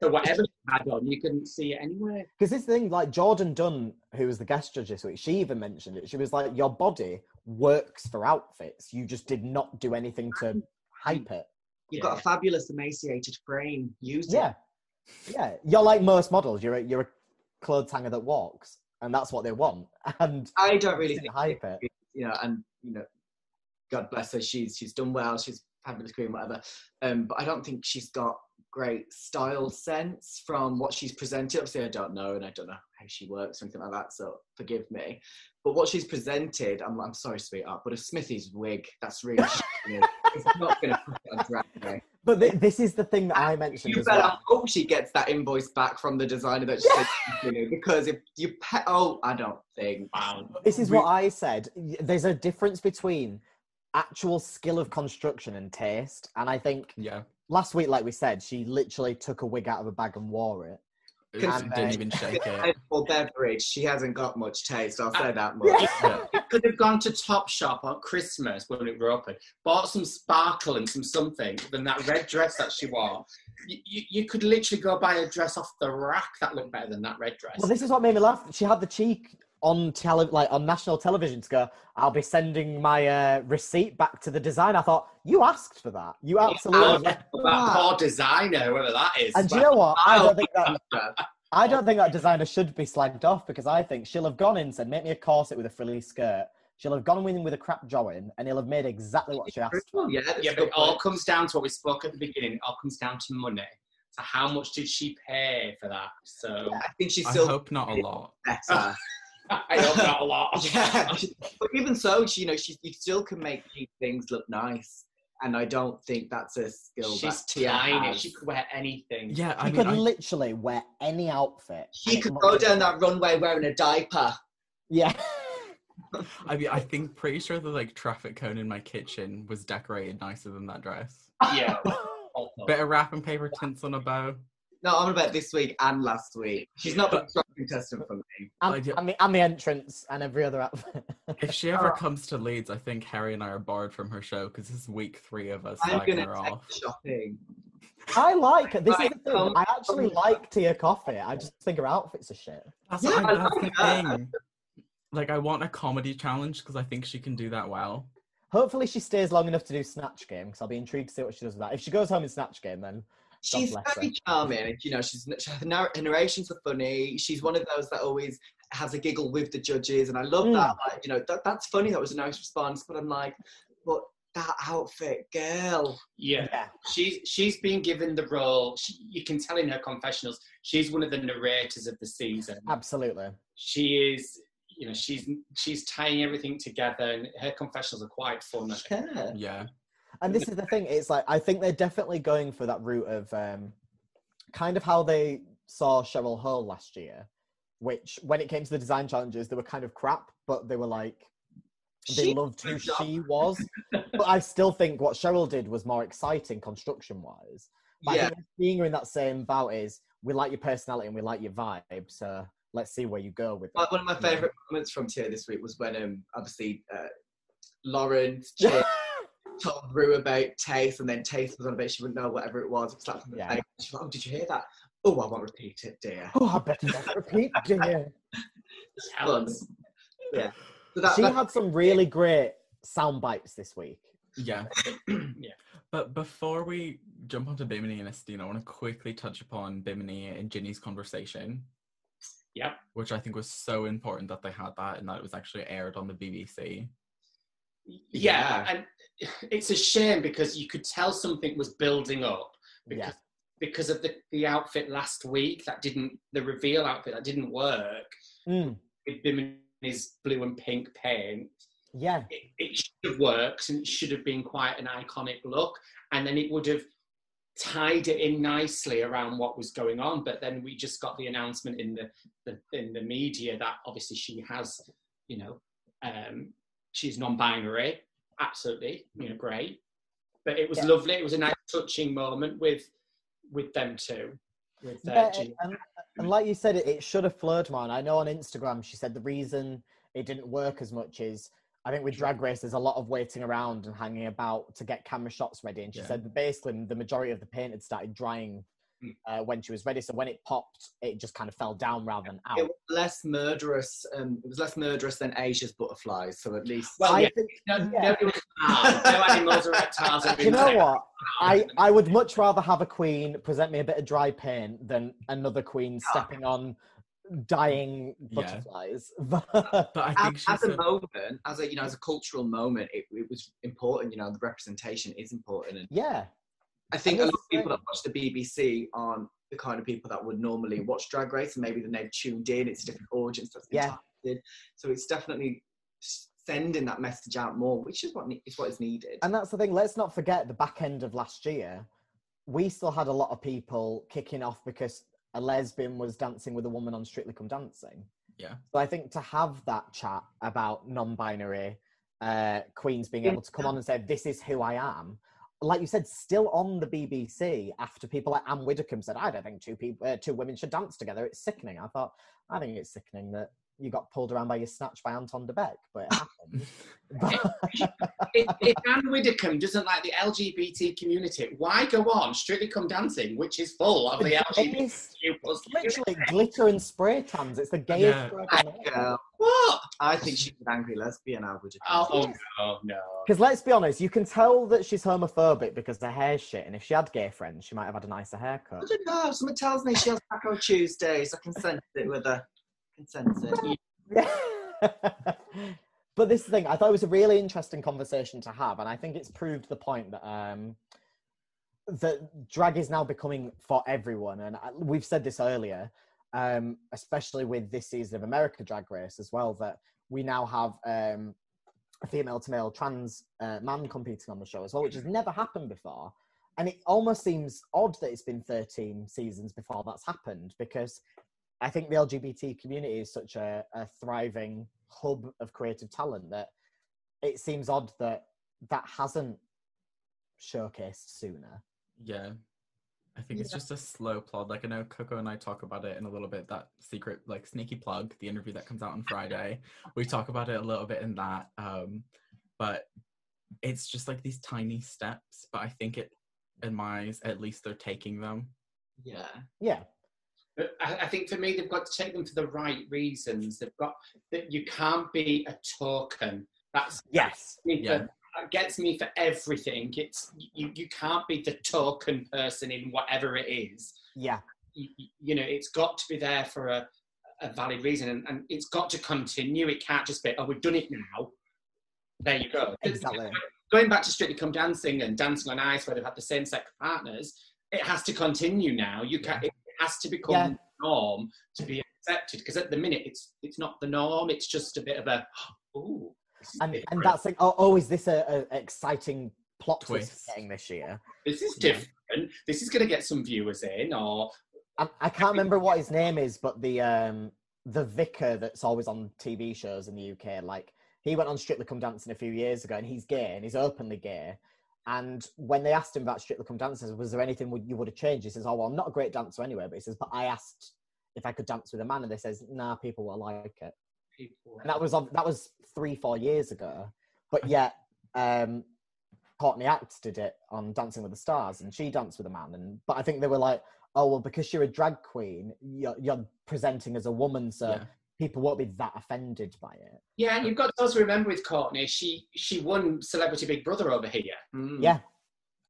So whatever she had on, you couldn't see it anywhere. Because this thing, like Jourdan Dunn, who was the guest judge this week, she even mentioned it. She was like, Your body works for outfits. You just did not do anything to hype it. You've got a fabulous emaciated frame. Use it. Yeah. Yeah. You're like most models. You're a, you're a clothes hanger that walks, and that's what they want. And I don't really think hype it. you know, and you know, God bless her, she's she's done well, she's fabulous queen, whatever. Um, but I don't think she's got great style sense from what she's presented. Obviously, I don't know, and I don't know how she works or anything like that. So forgive me. But what she's presented, I'm, I'm sorry, sweetheart, but a Smithy's wig, that's really shit. It's not going to put it on drag race. But th- this is the thing that I mentioned You as better well. hope she gets that invoice back from the designer that she said, you know, because if you pay, oh, I don't think. Wow. This is We- what I said. There's a difference between actual skill of construction and taste. And I think Yeah. last week, like we said, she literally took a wig out of a bag and wore it. It didn't even shake it. For beverage, she hasn't got much taste. I'll say that much. Yeah. You could have gone to Topshop on Christmas when it were open, bought some sparkle and some something, than that red dress that she wore. You, you, you could literally go buy a dress off the rack that looked better than that red dress. Well, this is what made me laugh. She had the cheek on tele like on national television to go, I'll be sending my uh, receipt back to the designer. I thought you asked for that. You absolutely. That poor designer, whoever that is. And do you know what? I don't think that I don't think that designer should be slagged off because I think she'll have gone in and said, "Make me a corset with a frilly skirt." She'll have gone in with a crap join, and he'll have made exactly what she asked for. Yeah, yeah, but it all comes down to what we spoke at the beginning. It all comes down to money. So how much did she pay for that? So I think she's I still hope not a lot. better. I hope not a lot. yeah, but even so, she, you know, she you still can make cheap things look nice, and I don't think that's a skill She's that Tia tiny. has. She could wear anything. Yeah, I She mean, could I, literally wear any outfit. She could go down that runway wearing a diaper. Yeah. I mean, I think pretty sure the like traffic cone in my kitchen was decorated nicer than that dress. Yeah. Also. Bit of wrapping paper tints on a bow. No, I'm about this week and last week. She's not been But- strong contestant for me. and, Idea- and, the, and the entrance and every other outfit. If she ever oh. comes to Leeds, I think Harry and I are barred from her show because this is week three of us I'm slagging gonna her take off. shopping. I like her. This is the thing. I actually like Tia Kofi. I just think her outfits are shit. That's, Yeah, what I I, that's the like thing. Like, I want a comedy challenge because I think she can do that well. Hopefully, she stays long enough to do Snatch Game because I'll be intrigued to see what she does with that. If she goes home in Snatch Game, then She's bless her. very charming. You know, she's her, her narrations are funny. She's one of those that always has a giggle with the judges, and I love Mm. that. Like, you know, that, that's funny. That was a nice response. But I'm like, but that outfit, girl. Yeah. yeah, She's she's been given the role. She, you can tell in her confessionals, she's one of the narrators of the season. absolutely. She is, you know, she's she's tying everything together, and her confessionals are quite fun. Yeah. Yeah. And this is the thing. It's like I think they're definitely going for that route of um, kind of how they saw Cheryl Hole last year, which when it came to the design challenges, they were kind of crap, but they were like they She- loved who she was. but I still think what Cheryl did was more exciting construction wise. But Yeah. Seeing her in that same bout is we like your personality and we like your vibe, so let's see where you go with it. One of my favourite moments from Tia this week was when, um, obviously, uh, Lawrence told Rue about Tayce, and then Tayce was on a about she wouldn't know whatever it was. It slapped her in the Yeah. face. She's like, "Oh, did you hear that? Oh, I won't repeat it, dear." oh, I better not repeat, dear. Fun. Yeah. So that, She that- had some really great sound bites this week. Yeah. yeah. But before we jump onto Bimini and Asttina, I want to quickly touch upon Bimini and Ginny's conversation. Yep. Which I think was so important that they had that and that it was actually aired on the BBC. Yeah, Yeah. and it's a shame because you could tell something was building up because Yeah. because of the, the outfit last week that didn't the reveal outfit that didn't work Mm, with Bimini's blue and pink paint. yeah. It, it should have worked and it should have been quite an iconic look, and then it would have tied it in nicely around what was going on. But then we just got the announcement in the, the in the media that obviously she has, you know, um, she's non-binary. Absolutely, you know, great. But it was Yeah. lovely. It was a nice, touching moment with with them too. With uh, Yeah, and, and like you said, it, it should have flowed more. And I know on Instagram she said the reason it didn't work as much is I think with Drag Race there's a lot of waiting around and hanging about to get camera shots ready. And she Yeah. said that basically the majority of the paint had started drying. Uh, when she was ready. So when it popped, it just kind of fell down rather than out. it was less murderous. Um, it was less murderous than Asia's butterflies. So at least. Well, I yeah. think, No, yeah. nobody was harmed. no animals or reptiles. have Do you know taken. what? I, I would much rather have a queen present me a bit of dry paint than another queen stepping on dying Yeah. butterflies. But I think as, as a moment, as a you know, as a cultural moment, it, it was important. You know, the representation is important, and yeah. I think a lot of people that watch the BBC aren't the kind of people that would normally watch Drag Race, and maybe then they've tuned in. It's a different audience that's been Yeah. targeted, so it's definitely sending that message out more, which is what ne- is what is needed. And that's the thing. Let's not forget the back end of last year. We still had a lot of people kicking off because a lesbian was dancing with a woman on Strictly Come Dancing. Yeah. So I think to have that chat about non-binary uh, queens being able to come on and say, "This is who I am," like you said, still on the BBC after people like Anne Widdecombe said, "I don't think two people, uh, two women should dance together. It's sickening." I thought, I think it's sickening that you got pulled around by your snatch by Anton du Beke, but it happened. But- if, if Anne Widdecombe doesn't like the LGBT community, why go on Strictly Come Dancing, which is full of the It's LGBTQ plus literally glitter and spray tans. It's the gayest Yeah. program ever. Girl, What? I think she's an angry lesbian. I would. Oh, oh no, no. Because let's be honest, you can tell that she's homophobic because her hair's shit, and if she had gay friends, she might have had a nicer haircut. I haircut. don't know. Someone tells me she has Taco Tuesdays. I can sense it with her. I can but this thing, I thought it was a really interesting conversation to have, and I think it's proved the point that um, that drag is now becoming for everyone, and I- we've said this earlier, um, especially with this season of America Drag Race as well, that we now have um, a female to male trans uh, man competing on the show as well, which has never happened before. And it almost seems odd that it's been 13 seasons before that's happened because I think the LGBT community is such a, a thriving hub of creative talent that it seems odd that that hasn't showcased sooner. Yeah. I think it's just a slow plod. Like I know Coco and I talk about it in a little bit. That secret, like sneaky plug, the interview that comes out on Friday. We talk about it a little bit in that. Um, but it's just like these tiny steps. But I think it, in my eyes, at least they're taking them. Yeah. Yeah, But I, I think for me, they've got to take them for the right reasons. They've got that you can't be a token. That's yes, Yeah. that gets me for everything. It's you. You can't be the token person in whatever it is. yeah, You, you- know, it's got to be there for a, a valid reason, and, and it's got to continue. It can't just be, oh, we've done it now. There you go. exactly. Going back to Strictly Come Dancing and Dancing on Ice, where they've had the same sex partners, it has to continue now. You can It has to become Yeah. the norm to be accepted. Because at the minute, it's it's not the norm. It's just a bit of a, oh. And and that's like, oh, oh is this a, a exciting plot twist, Twist. getting this year? this is Yeah. different. This is going to get some viewers in, or I, I can't remember what his name is, but the um the vicar that's always on TV shows in the UK, like he went on Strictly Come Dancing a few years ago, and he's gay and he's openly gay. And when they asked him about Strictly Come Dancing, was there anything you would have changed? He says, "Oh well, I'm not a great dancer anyway." But he says, "But I asked if I could dance with a man," and they says, "Nah, people will like it." people. And that was that was three four years ago. But yet, um, Courtney Act did it on Dancing with the Stars, and she danced with a man. And but I think they were like, "Oh well, because you're a drag queen, you're, you're presenting as a woman, so Yeah. People won't be that offended by it." Yeah, and you've got to also remember with Courtney, she she won Celebrity Big Brother over here. Mm. Yeah,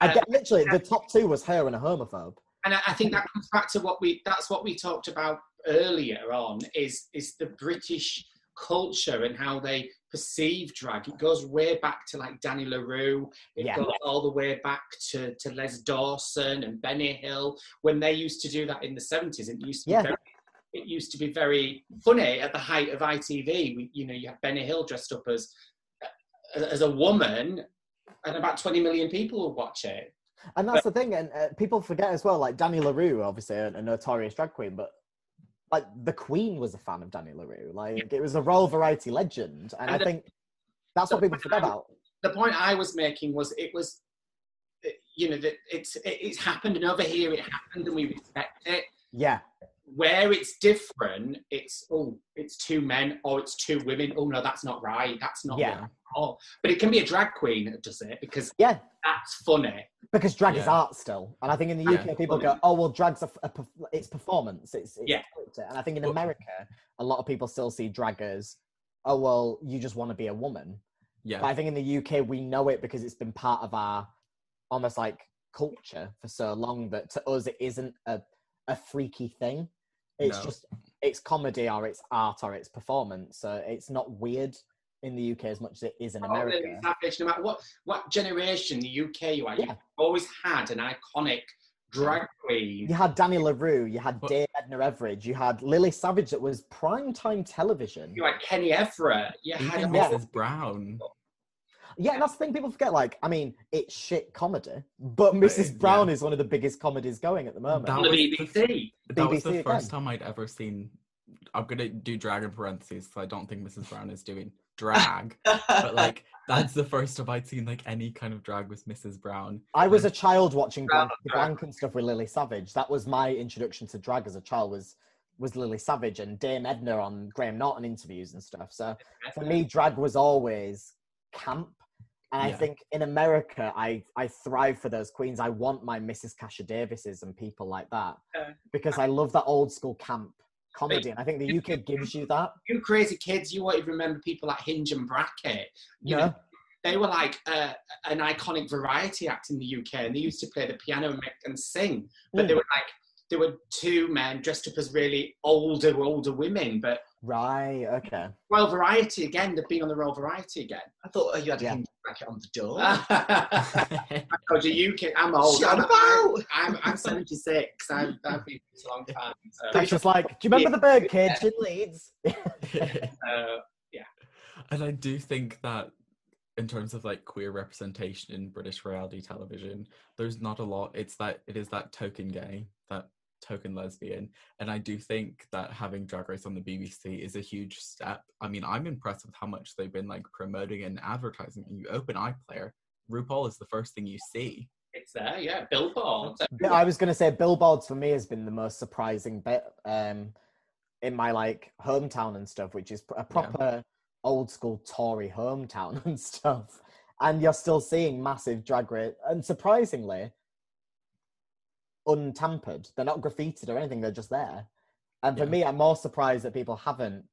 I Uh, get, literally the top two was her and a homophobe. and I, I think that comes back to what we that's what we talked about earlier on is is the British culture and how they perceive drag. It goes way back to like Danny La Rue. It Yeah. goes all the way back to, to Les Dawson and Benny Hill when they used to do that in the seventies. It used to be Yeah. very, it used to be very funny at the height of ITV. We, you know, you had Benny Hill dressed up as as a woman, and about twenty million people would watch it. And that's the thing, and uh, people forget as well. Like Danny La Rue, obviously a, a notorious drag queen, but like the Queen was a fan of Danny La Rue. Like it was a royal variety legend, and I the- think that's what people forget about. the point I was making was it was, you know, that it's it, it's happened, and over here it happened, and we respect it. Yeah, Where it's different, it's oh, it's two men or it's two women. Oh no, that's not right. That's not Yeah. Oh, but it can be a drag queen that does it because yeah. that's funny. because drag is art still and i think in the Yeah. uk people go oh well drag's a, a it's performance it's, it's Yeah. character." and i think in america a lot of people still see drag as oh well you just want to be a woman Yeah. but i think in the uk we know it because it's been part of our almost like culture for so long that to us it isn't a, a freaky thing it's No. just it's comedy or it's art or it's performance so it's not weird in the uk as much as it is in Oh, america no matter what what generation the UK you are, Yeah. you've always had an iconic drag queen. You had Danny La Rue, you had But- Dame Edna Everage, you had Lily Savage that was prime time television. You had Kenny Everett. You had Even. Mrs. Brown. Yeah, and that's the thing people forget. Like, I mean, it's shit comedy, but Mrs. yeah. Brown is one of the biggest comedies going at the moment. That on the was the- BBC. That was BBC the first time I'd ever seen. I'm gonna do drag in parentheses because I don't think Mrs. Brown is doing drag, but like that's the first time I'd seen like any kind of drag with Mrs. Brown. I was a child watching Brown- Blank Blank and stuff with Lily Savage. That was my introduction to drag as a child. Was was Lily Savage and Dame Edna on Graham Norton interviews and stuff. So for me, drag was always camp. And I think in America, I, I thrive for those queens. I want my Mrs. Kasha Davises and people like that Yeah. because I love that old school camp comedy. And I think the UK gives you that. You crazy kids, you won't even remember people like Hinge and Bracket. You Yeah. know, they were like uh, an iconic variety act in the UK, and they used to play the piano and, and sing. But Mm. they were like, there were two men dressed up as really older, older women. But Right. Okay. Royal Variety again, they've been on the Royal Variety again. I thought oh, you had a Yeah. hinge bracket on the door. I told you, you kid, I'm old. Shut I'm, about. I'm, I'm 76. I've, I've been for a long time. So, That's just like, do you remember the bird cage in Leeds? uh, and I do think that in terms of like queer representation in British reality television, there's not a lot. It's that it is that token gay, that token lesbian. And I do think that having Drag Race on the BBC is a huge step. I mean, I'm impressed with how much they've been like promoting and advertising. You open iPlayer, RuPaul is the first thing you see. it's there, yeah. Billboards. But I was going to say billboards for me has been the most surprising bit um, in my like hometown and stuff, which is a proper old school Tory hometown and stuff. And you're still seeing massive drag race, and surprisingly, untampered. They're not graffitied or anything. They're just there. And for Yeah. me, I'm more surprised that people haven't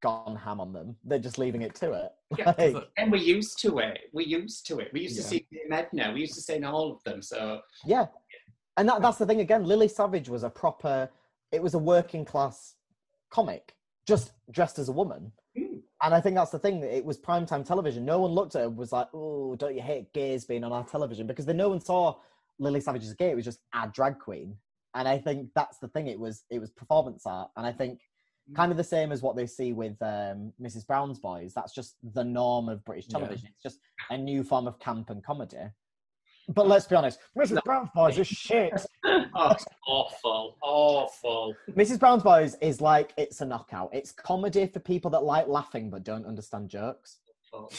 gone ham on them. They're just leaving it to it. Yeah, Like, And we're used to it. We're used to it. We used to Yeah. see Medna. We used to say all of them. So Yeah. And that, that's the thing again. Lily Savage was a proper, it was a working class comic, just dressed as a woman. Hmm. And I think that's the thing. It was primetime television. No one looked at it and was like, oh, don't you hate gays being on our television? Because then no one saw Lily Savage as a gay. It was just a drag queen. And I think that's the thing. It was it was performance art. And I think kind of the same as what they see with um, Mrs. Brown's Boys. That's just the norm of British Yeah. television. It's just a new form of camp and comedy. But let's be honest, Mrs. Brown's Boys is shit. oh, awful, awful. Mrs. Brown's Boys is like it's a knockout. It's comedy for people that like laughing but don't understand jokes. awful.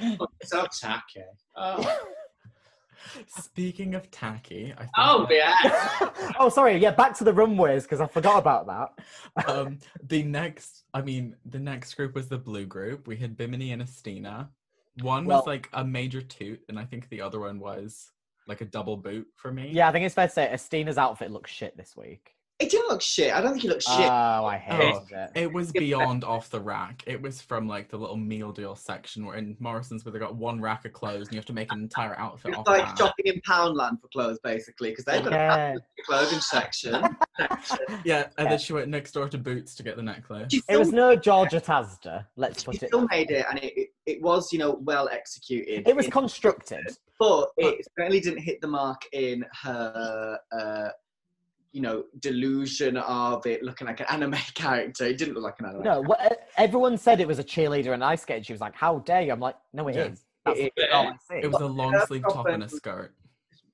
Yeah. So tacky. Oh, Speaking of tacky, I think oh that- yeah. oh, sorry. Yeah, back to the runways because I forgot about that. um the next i mean the next group was the blue group we had bimini and asttina one Well- was like a major toot and i think the other one was like a double boot for me Yeah, I think it's fair to say Asttina's outfit looks shit this week. It didn't look shit. I don't think it looked shit. Oh, I hate Oh, it. it was beyond off the rack it was from like the little meal deal section where in morrison's where they got one rack of clothes and you have to make an entire outfit It's off like that. shopping in Poundland for clothes, basically, because they've got Yeah. a clothing section. yeah and Yeah. then she went next door to boots to get the necklace It was no George at Asda. Let's she put it. still made it, and it, it, it was, you know, well executed. It was constructed. but it certainly didn't hit the mark in her, uh, you know, delusion of it looking like an anime character. It didn't look like an anime. No, wha- everyone said it was a cheerleader and ice skate. She was like, "How dare you?" I'm like, "No, it Yeah. is. That's It- all I see." it was a long sleeve top and a skirt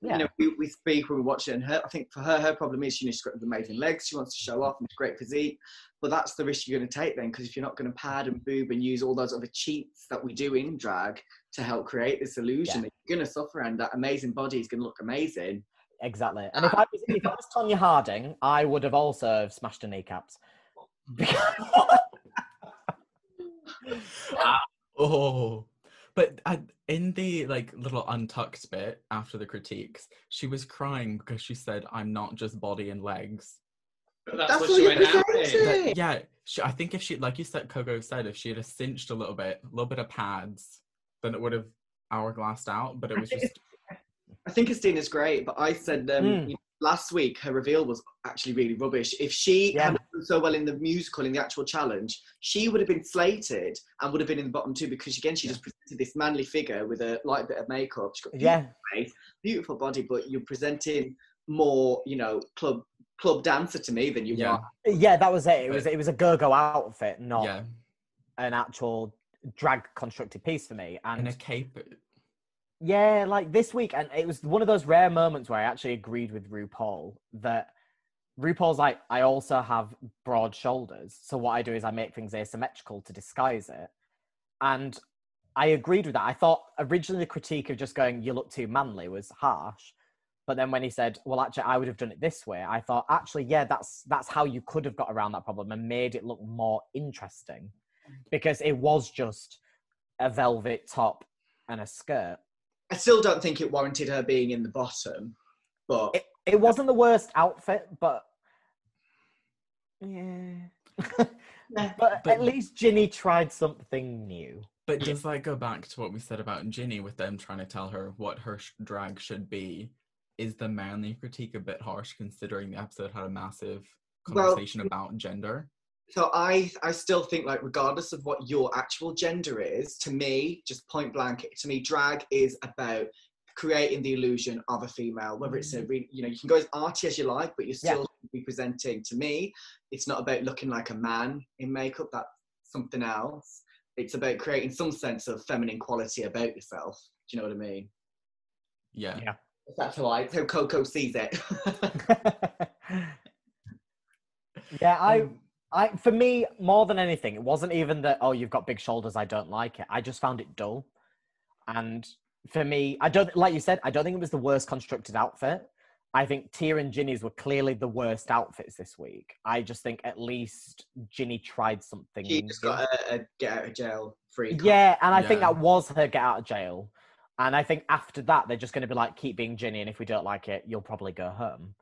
Yeah. You know, we, we speak when we watch it, and her, I think for her, her problem is she knows she's got amazing legs. She wants to show off and it's great physique. But that's the risk you're going to take then, because if you're not going to pad and boob and use all those other cheats that we do in drag to help create this illusion, Yeah. you're going to suffer, and that amazing body is going to look amazing. Exactly. And if ah. I was if I was Tonya Harding, I would have also smashed her kneecaps. Ah, oh, but I, in the like little untucked bit after the critiques, she was crying because she said, "I'm not just body and legs." But that's, That's what what she you went out presented. That- yeah, she, I think if she, like you said, Coco said, if she had cinched a little bit, a little bit of pads, then it would have hourglassed out. But it was just I think Christina's great, but I said um, Mm. you know, last week her reveal was actually really rubbish. If she Yeah. hadn't done so well in the musical, in the actual challenge, she would have been slated and would have been in the bottom two because again she Yeah. just presented this manly figure with a light bit of makeup. She's got yeah, face, beautiful body, but you're presenting more, you know, club club dancer to me than you yeah, are. yeah, that was it. It was it was a go-go outfit, not yeah, an actual drag constructed piece for me. and And a cape. Yeah, like this week, and it was one of those rare moments where I actually agreed with RuPaul that RuPaul's like, I also have broad shoulders. So what I do is I make things asymmetrical to disguise it. And I agreed with that. I thought originally the critique of just going, you look too manly was harsh. But then when he said, "Well, actually, I would have done it this way," I thought, actually, yeah, that's that's how you could have got around that problem and made it look more interesting, mm. because it was just a velvet top and a skirt. I still don't think it warranted her being in the bottom, but It, it wasn't the worst outfit, but yeah. Yeah. but, But- at least Ginny tried something new. But does that go back to what we said about Ginny with them trying to tell her what her sh- drag should be? Is the manly critique a bit harsh considering the episode had a massive Well- conversation about gender? So I I still think like regardless of what your actual gender is, to me, just point blank, to me, drag is about creating the illusion of a female. Whether it's a re- you know you can go as arty as you like, but you're still be presenting. To me, it's not about looking like a man in makeup. That's something else. It's about creating some sense of feminine quality about yourself. Do you know what I mean? Yeah. Yeah. That's how I, how Coco sees it. yeah, I Um, I for me more than anything, it wasn't even that oh you've got big shoulders, I don't like it. I just found it dull. And for me, I don't like you said, I don't think it was the worst constructed outfit. I think Tia and Ginny's were clearly the worst outfits this week. I just think at least Ginny tried something. she just new. got a, a get out of jail free. card. Yeah, and I think that was her get out of jail. And I think after that, they're just going to be like, keep being Ginny, and if we don't like it, you'll probably go home.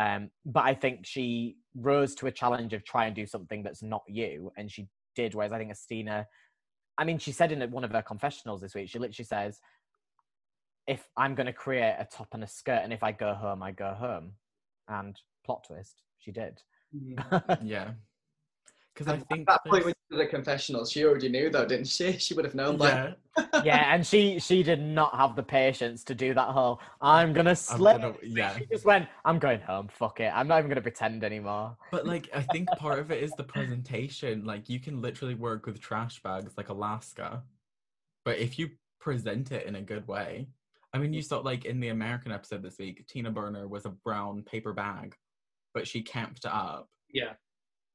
Um, but I think she rose to a challenge of try and do something that's not you, and she did. Whereas I think Asttina, I mean, she said in one of her confessionals this week, she literally says, "If I'm going to create a top and a skirt, and if I go home, I go home." And plot twist, she did. Yeah. Because I At think that point there's- when she did the confessional, she already knew though, didn't she? She would have known by yeah, yeah, and she she did not have the patience to do that whole "I'm gonna I'm gonna- yeah. She just went, "I'm going home. Fuck it. I'm not even gonna pretend anymore." But like, I think part of it is the presentation. Like, you can literally work with trash bags like Alaska, but if you present it in a good way, I mean, you saw like in the American episode this week, Tina Burner was a brown paper bag, but she camped it up Yeah.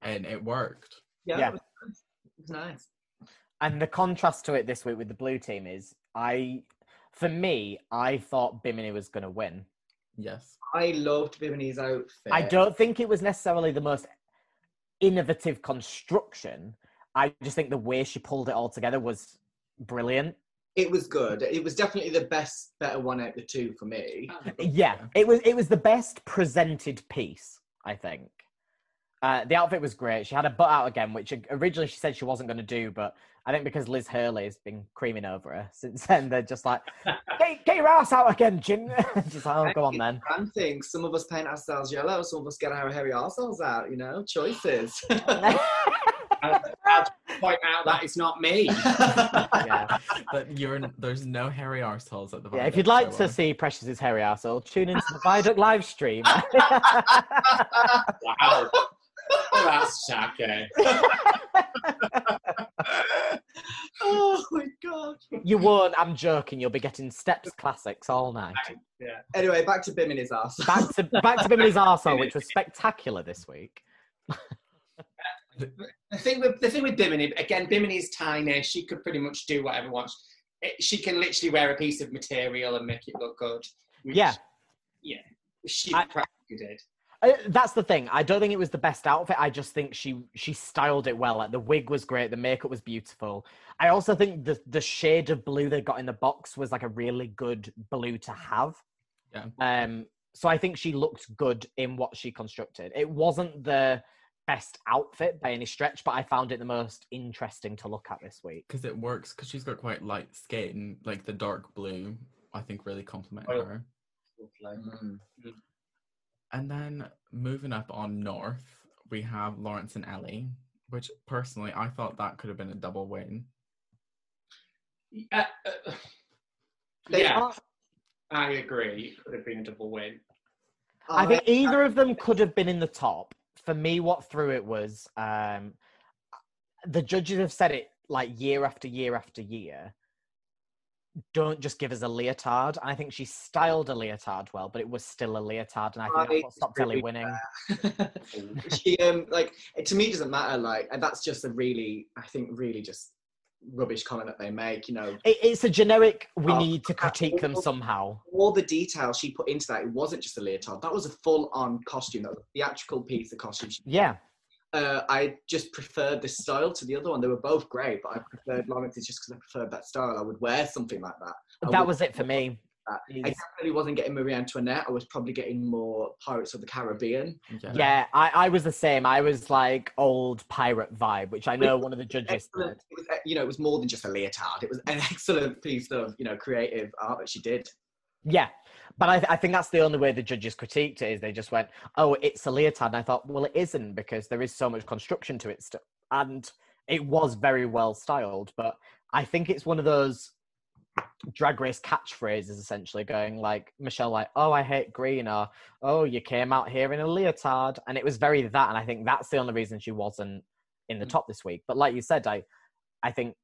And it worked. Yeah, Yeah. It, was nice. it was nice. And the contrast to it this week with the blue team is, I, for me, I thought Bimini was gonna win. Yes. I loved Bimini's outfit. I don't think it was necessarily the most innovative construction. I just think the way she pulled it all together was brilliant. It was good. It was definitely the best, better one out of the two for me. Yeah, it was it was the best presented piece, I think. Uh, the outfit was great. She had a butt out again, which originally she said she wasn't going to do, but I think because Liz Hurley has been creaming over her since then, they're just like, get, get your ass out again, Jim. just like, oh, go on then. Brand things. Some of us paint ourselves yellow. Some of us get our hairy arseholes out. You know, choices. I'll point out that it's not me. yeah. But you're n- there's no hairy arseholes at the yeah, if you'd like show, to uh, see Precious's hairy arsehole, tune into the Viaduct live stream. Wow. Oh, that's shocking. oh my god. you won't, I'm joking, you'll be getting Steps classics all night. Yeah. Anyway, back to Bimini's ass. Back to back to Bimini's arsehole, which was spectacular this week. The thing with the thing with Bimini, again, Bimini's tiny. She could pretty much do whatever wants. It, she can literally wear a piece of material and make it look good. which- Yeah. yeah. She I- practically did. Uh, that's the thing. I don't think it was the best outfit. I just think she she styled it well. Like the wig was great, the makeup was beautiful. I also think the the shade of blue they got in the box was like a really good blue to have. Yeah. Um. So I think she looked good in what she constructed. It wasn't the best outfit by any stretch, but I found it the most interesting to look at this week. because it works because she's got quite light skin like the dark blue i think really complemented Oh. her Mm. And then moving up on north we have lawrence and ellie which personally i thought that could have been a double win Uh, uh, yeah, are- I agree. It could have been a double win. I think either of them could have been in the top. For me, what threw it was um, the judges have said it like year after year after year. Don't just give us a leotard. I think she styled a leotard well, but it was still a leotard, and I think I that's what stopped Ellie winning. she um like it- to me it doesn't matter like that's just a really I think really just rubbish comment that they make. You know, It, it's a generic. We Oh, need to critique them somehow. all the detail she put into that. It wasn't just a leotard. That was a full-on costume. That was a theatrical piece of costume. Yeah, Uh, I just preferred this style to the other one. They were both great, but I preferred Lawrence's just because I preferred that style. I would wear something like that. I that was it for me. that. I definitely wasn't getting Marie Antoinette. I was probably getting more Pirates of the Caribbean. Yeah. Yeah, I, I was the same. I was like old pirate vibe, which I know one of the judges Excellent. did. It was, uh, you know, it was more than just a leotard. It was an excellent piece of, you know, creative art that she did. Yeah, but I, I think that's the only way the judges critiqued it is they just went, "Oh, it's a leotard," and I thought, well, it isn't because there is so much construction to it, st- and it was very well styled. But I think it's one of those drag race catchphrases, essentially going like Michelle, like, "Oh, I hate green," or "Oh, you came out here in a leotard," and it was very that, and I think that's the only reason she wasn't in the Mm. top this week. But like you said, I, I think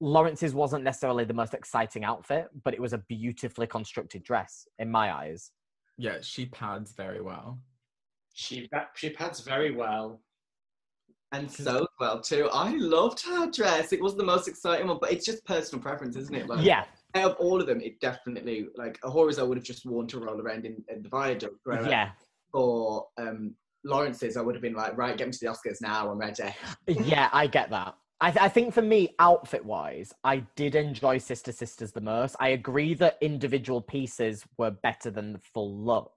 Lawrence's wasn't necessarily the most exciting outfit, but it was a beautifully constructed dress in my eyes. Yeah, she pads very well. She she pads very well. And so well too. I loved her dress. It was the most exciting one, but it's just personal preference, isn't it? Like, Yeah, Out of all of them, it definitely like A'Whora's I would have just worn to roll around in, in the viaduct. whereas yeah, For um, Lawrence's, I would have been like, right, get me to the Oscars now. I'm ready. yeah. I get that. I, th- I think for me, outfit wise, I did enjoy Sister Sisters the most. I agree that individual pieces were better than the full look,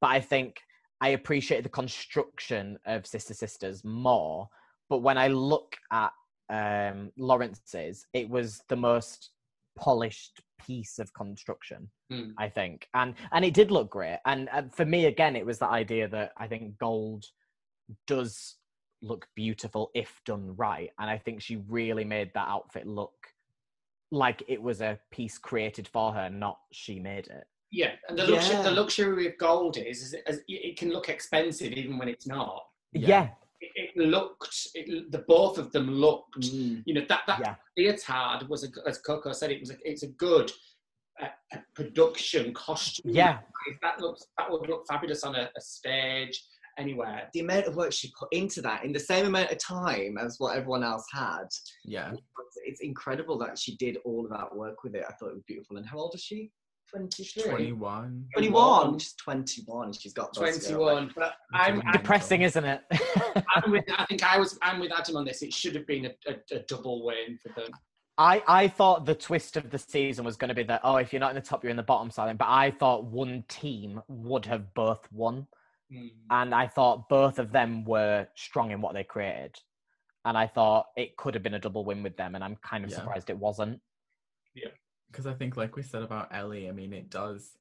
but I think I appreciated the construction of Sister Sisters more. But when I look at um, Lawrence's, it was the most polished piece of construction. Hmm. I think, and and it did look great. And, and for me, again, it was the idea that I think gold does look beautiful if done right, and I think she really made that outfit look like it was a piece created for her, not she made it. Yeah, and the luxury, Yeah. the luxury of gold is, is, is it can look expensive even when it's not. Yeah. Yeah, It, it looked, it, the both of them looked. Mm. You know that that Yeah. leotard was, a, as Coco said, it was a, it's a good uh, uh, production costume. yeah, that looks that would look fabulous on a, a stage anywhere. The amount of work she put into that in the same amount of time as what everyone else had. Yeah. It's incredible that she did all of that work with it. I thought it was beautiful. And how old is she? 23? 21. 21. She's 21. She's got those. Twenty-one, but I'm, I'm, depressing, isn't it? I'm with, I think I was I'm with Adam on this. It should have been a, a, a double win for them. I, I thought the twist of the season was going to be that oh if you're not in the top you're in the bottom side but I thought one team would have both won Mm. and I thought both of them were strong in what they created and I thought it could have been a double win with them and I'm kind of Yeah. surprised it wasn't Yeah. Because I think, like we said about Ellie, I mean, it does.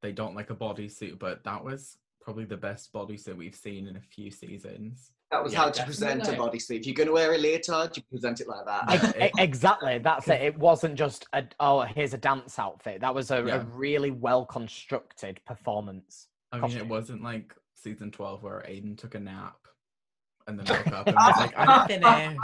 They don't like a bodysuit, but that was probably the best bodysuit we've seen in a few seasons. That was Yeah, how to present a bodysuit. If you're going to wear a leotard, you present it like that. Ex- exactly that's it it wasn't just a, oh here's a dance outfit that was a, a really well constructed performance I mean, Costume. it wasn't like season 12 where Aiden took a nap and then woke up and was like, I'm finished.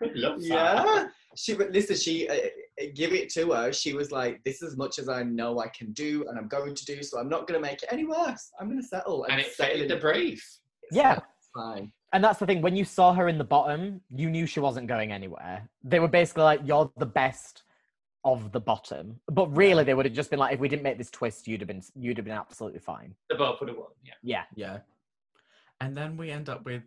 Good luck. Fab. yeah. She, but listen, she, uh, uh, give it to her. She was like, this is as much as I know I can do and I'm going to do, so I'm not going to make it any worse. I'm going to settle. and it settle fitted in. the brief. yeah fine. And that's the thing. When you saw her in the bottom, you knew she wasn't going anywhere. They were basically like, "You're the best of the bottom," but really, they would have just been like, "If we didn't make this twist, you'd have been, you'd have been absolutely fine." The both would have won. Yeah. Yeah, Yeah. And then we end up with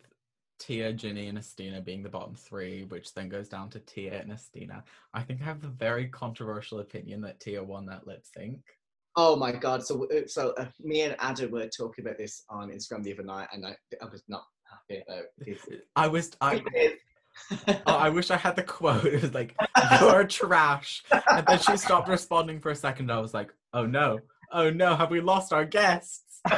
Tia, Ginny, and Asttina being the bottom three, which then goes down to Tia and Asttina. I think I have the very controversial opinion that Tia won that lip sync. Oh my god! So, uh, so uh, me and Adam were talking about this on Instagram the other night, and I, I was not happy about this. I was, I, oh, I wish I had the quote. It was like, "You're trash," and then she stopped responding for a second. I was like, "Oh no, oh no, have we lost our guests?"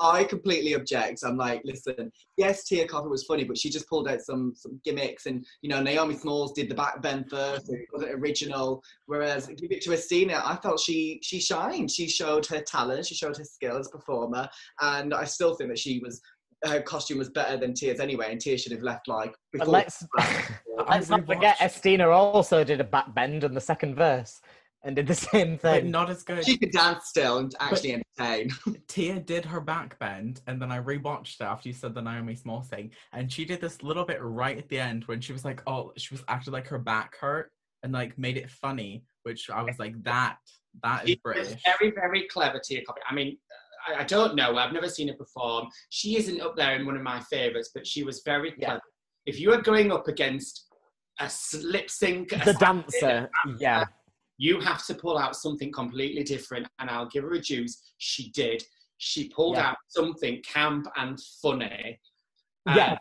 I completely object. I'm like, listen, yes, Tia Kofi was funny, but she just pulled out some some gimmicks, and you know, Naomi Smalls did the back bend first, it wasn't original. Whereas, give it to Asttina, I felt she she shined. She showed her talent, she showed her skill as a performer, and I still think that she was her costume was better than Tia's anyway, and Tia should have left like but before. let's let's not forget, Asttina also did a back bend in the second verse. and did the same but thing. not as good. She could dance still and actually entertain. Tia did her back bend, and then I rewatched it after you said the Naomi Small thing, and she did this little bit right at the end when she was like, "Oh, she was acting like her back hurt," and like made it funny, which I was like, "That that is She was British." very, very clever, Tia Kofi. I mean, I, I don't know. I've never seen her perform. She isn't up there in one of my favourites, but she was very Yeah. clever. If you are going up against a lip sync, the dancer, yeah, you have to pull out something completely different. And I'll give her a juice. She did. She pulled Yeah. out something camp and funny. yeah.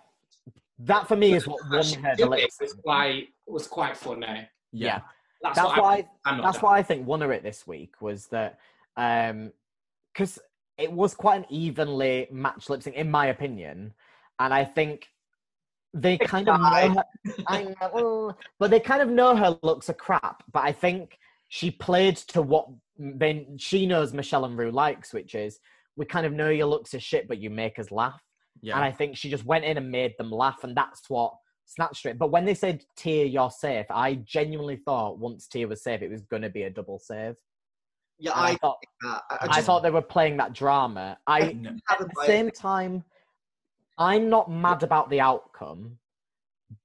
That for me is what won her the lip was quite was quite funny. Yeah, That's, that's why. I, that's done. why I think won her it this week was that um because it was quite an evenly matched lip sync in my opinion, and I think they kind of know her, I know, well, but they kind of know her looks are crap. But I think she played to what then she knows Michelle and Ru likes, which is we kind of know your looks are shit, but you make us laugh. yeah. And I think she just went in and made them laugh, and that's what snatched it. But when they said Tia, you're safe, I genuinely thought once Tia was safe, it was going to be a double save. Yeah, I, I, thought I, I I, just thought they were playing that drama. I No. at the bias. same time, I'm not mad about the outcome,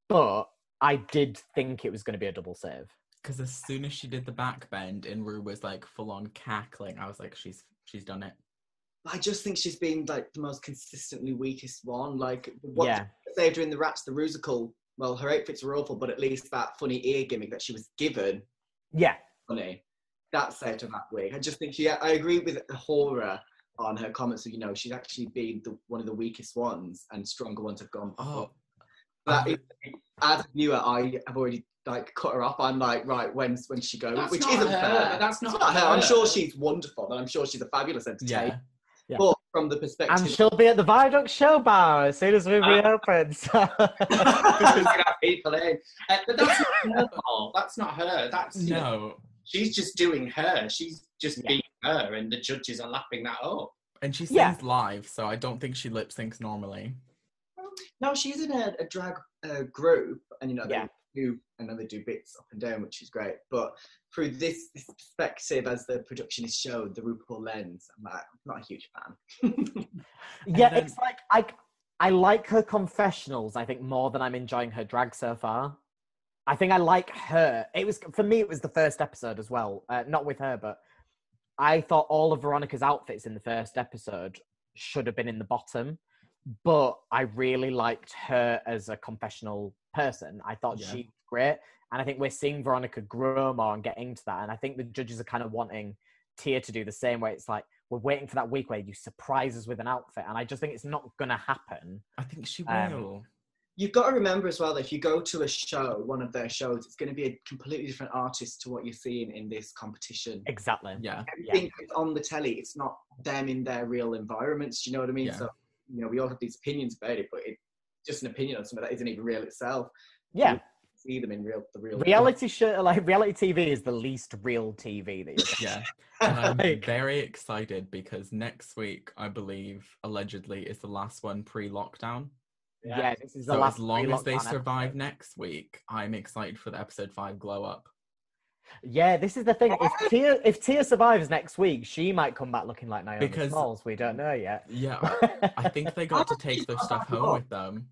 but I did think it was going to be a double save. Because as soon as she did the back bend and Ru was like full on cackling, I was like, she's she's done it. I just think she's been like the most consistently weakest one. Like what yeah, saved her in the Rats the Rusical. Well, her outfits were awful, but at least that funny ear gimmick that she was given, yeah, funny, that saved her that week. I just think she. I agree with A'Whora on her comments. Of, you know, she's actually been the, one of the weakest ones, and stronger ones have gone. Oh, But it, as a viewer, I have already like cut her off. I'm like, right, when's when she goes, That's which not isn't her. fair. That's It's not her. I'm sure she's wonderful, and I'm sure she's a fabulous entertainer. yeah. Yeah. But from the perspective, and she'll be at the Viaduct Show Bar as soon as we Ah. reopen. So. Because we have people in. Uh, but that's not her. That's not her. That's you know, No. She's just doing her. She's just Yeah. being her, and the judges are lapping that up. And she sings Yeah. live, so I don't think she lip syncs normally. no, she's in a, a drag uh, group, and you know, Yeah. they do, I know they do bits up and down, which is great. But through this, this perspective, as the production is shown, the RuPaul lens, I'm like, I'm not a huge fan. Yeah, then- it's like I I like her confessionals. I think more than I'm enjoying her drag so far. I think I like her. It was for me. It was the first episode as well. Uh, not with her, but I thought all of Veronica's outfits in the first episode should have been in the bottom. But I really liked her as a confessional person. I thought Yeah. she was great, and I think we're seeing Veronica grow more and get into that. And I think the judges are kind of wanting Tia to do the same. Where it's like we're waiting for that week where you surprise us with an outfit, and I just think it's not gonna happen. I think she Um, will. You've got to remember as well that if you go to a show, one of their shows, it's going to be a completely different artist to what you're seeing in this competition. Exactly. yeah. Everything that's on the telly, it's not them in their real environments. Do you know what I mean? Yeah. So, you know, we all have these opinions about it, but it's just an opinion on something that isn't even real itself. Yeah. See them in real, the real Reality show, like reality TV, is the least real TV that you Yeah. And I'm very excited because next week, I believe, allegedly, is the last one pre lockdown. Yeah, this is the So last as long as they survive episode. next week, I'm excited for the episode five glow up. Yeah, this is the thing. If Tia if Tia survives next week, she might come back looking like Naomi Because- Smalls. We don't know yet. Yeah, I, I think they got to take their stuff home that with them.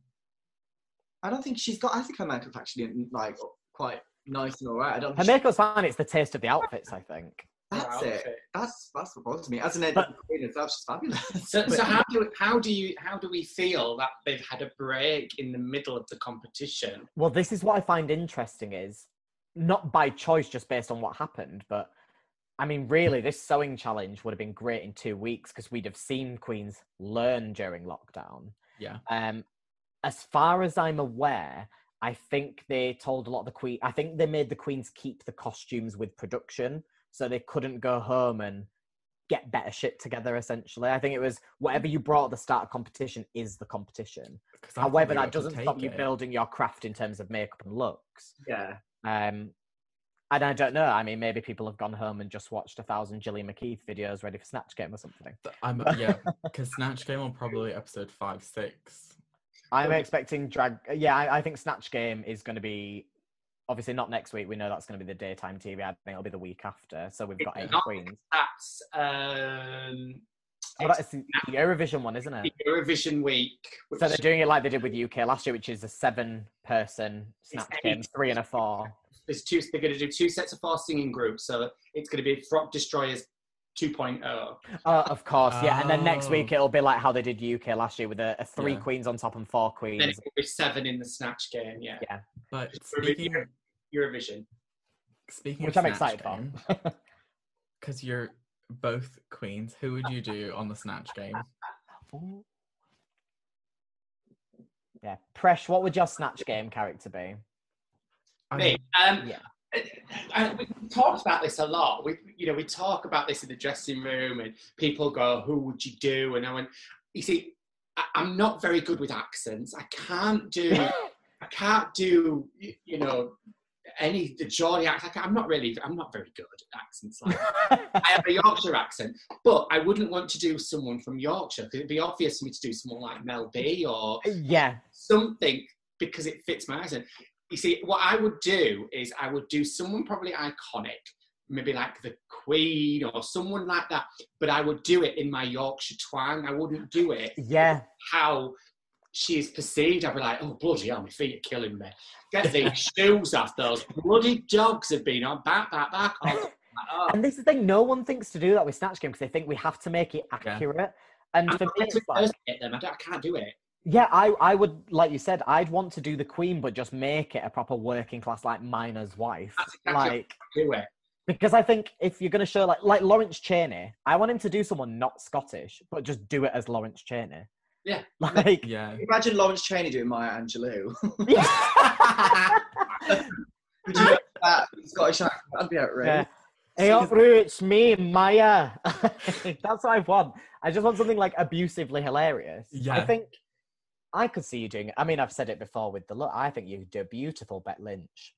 I don't think she's got. I think her makeup's actually like quite nice and alright. I don't. Her think makeup's fine. It's the taste of the outfits, I think. She- that's it. outfit. That's that's what bothers me. As an But- editor queen herself, she's fabulous. So, so how do how do you how do we feel that they've had a break in the middle of the competition? Well, this is what I find interesting is not by choice, just based on what happened, but I mean, really, this sewing challenge would have been great in two weeks because we'd have seen queens learn during lockdown. Yeah. Um, as far as I'm aware, I think they told a lot of the queen. I think they made the queens keep the costumes with production, so they couldn't go home and get better shit together. Essentially, I think it was whatever you brought at the start of competition is the competition I thought However, that doesn't stop take you building your craft in terms of makeup and looks. yeah. Um, and I don't know. I mean, maybe people have gone home and just watched a thousand Gillian McKeith videos ready for Snatch Game or something. I'm yeah, because Snatch Game will probably episode five, six. I'm expecting drag. Yeah, I, I think Snatch Game is going to be obviously not next week. We know that's going to be the daytime TV. I think it'll be the week after. So we've got It's eight queens. That's um, Oh, that's the the Eurovision one, isn't the it? Eurovision week. Which So they're doing it like they did with UK last year, which is a seven-person snatch game, three and a four. there's two. They're going to do two sets of four singing groups, so it's going to be Frock Destroyers 2.0. Uh, of course, yeah. And then next Oh. week it'll be like how they did UK last year with a, a three Yeah. queens on top and four queens. Then queens. it will be seven in the snatch game. Yeah, Yeah, But speaking, Euro- Eurovision. speaking which of I'm excited Snatch for. Because you're both queens, who would you do on the snatch game? Ooh. yeah, Presh, what would your snatch game character be? Me. Um, Yeah. and we talked about this a lot. We, you know, we talk about this in the dressing room, and people go, "Who would you do?" And I went, "You see, I, I'm not very good with accents. I can't do, I can't do, you know, any the Geordie accent. I'm not really, I'm not very good at accents. Like I have a Yorkshire accent, but I wouldn't want to do someone from Yorkshire because it'd be obvious for me to do someone like Mel B or yeah, something because it fits my accent. You see, what I would do is I would do someone probably iconic, maybe like the Queen or someone like that, but I would do it in my Yorkshire twang. I wouldn't do it yeah. how she is perceived. I'd be like, oh, bloody hell, my feet are killing me. Get these shoes off. Those bloody dogs have been on back, back, back. oh. And this is the thing, no one thinks to do that with Snatch Game because they think we have to make it Yeah. accurate. And I'm for me, like, them. I, I can't do it. yeah, I, I would, like you said, I'd want to do the Queen, but just make it a proper working class, like miner's wife. Exactly Like, Do it. because I think if you're going to show, like, like Lawrence Chaney, I want him to do someone not Scottish, but just do it as Lawrence Chaney. Yeah. Like, yeah. Imagine Lawrence Chaney doing Maya Angelou. yeah. Would you know that Scottish accent? That'd be outrageous. Hey up, Ru, it's me, Maya. That's what I want. I just want something like abusively hilarious. Yeah. I think I could see you doing it. I mean, I've said it before with the look. I think you could do a beautiful Bet Lynch.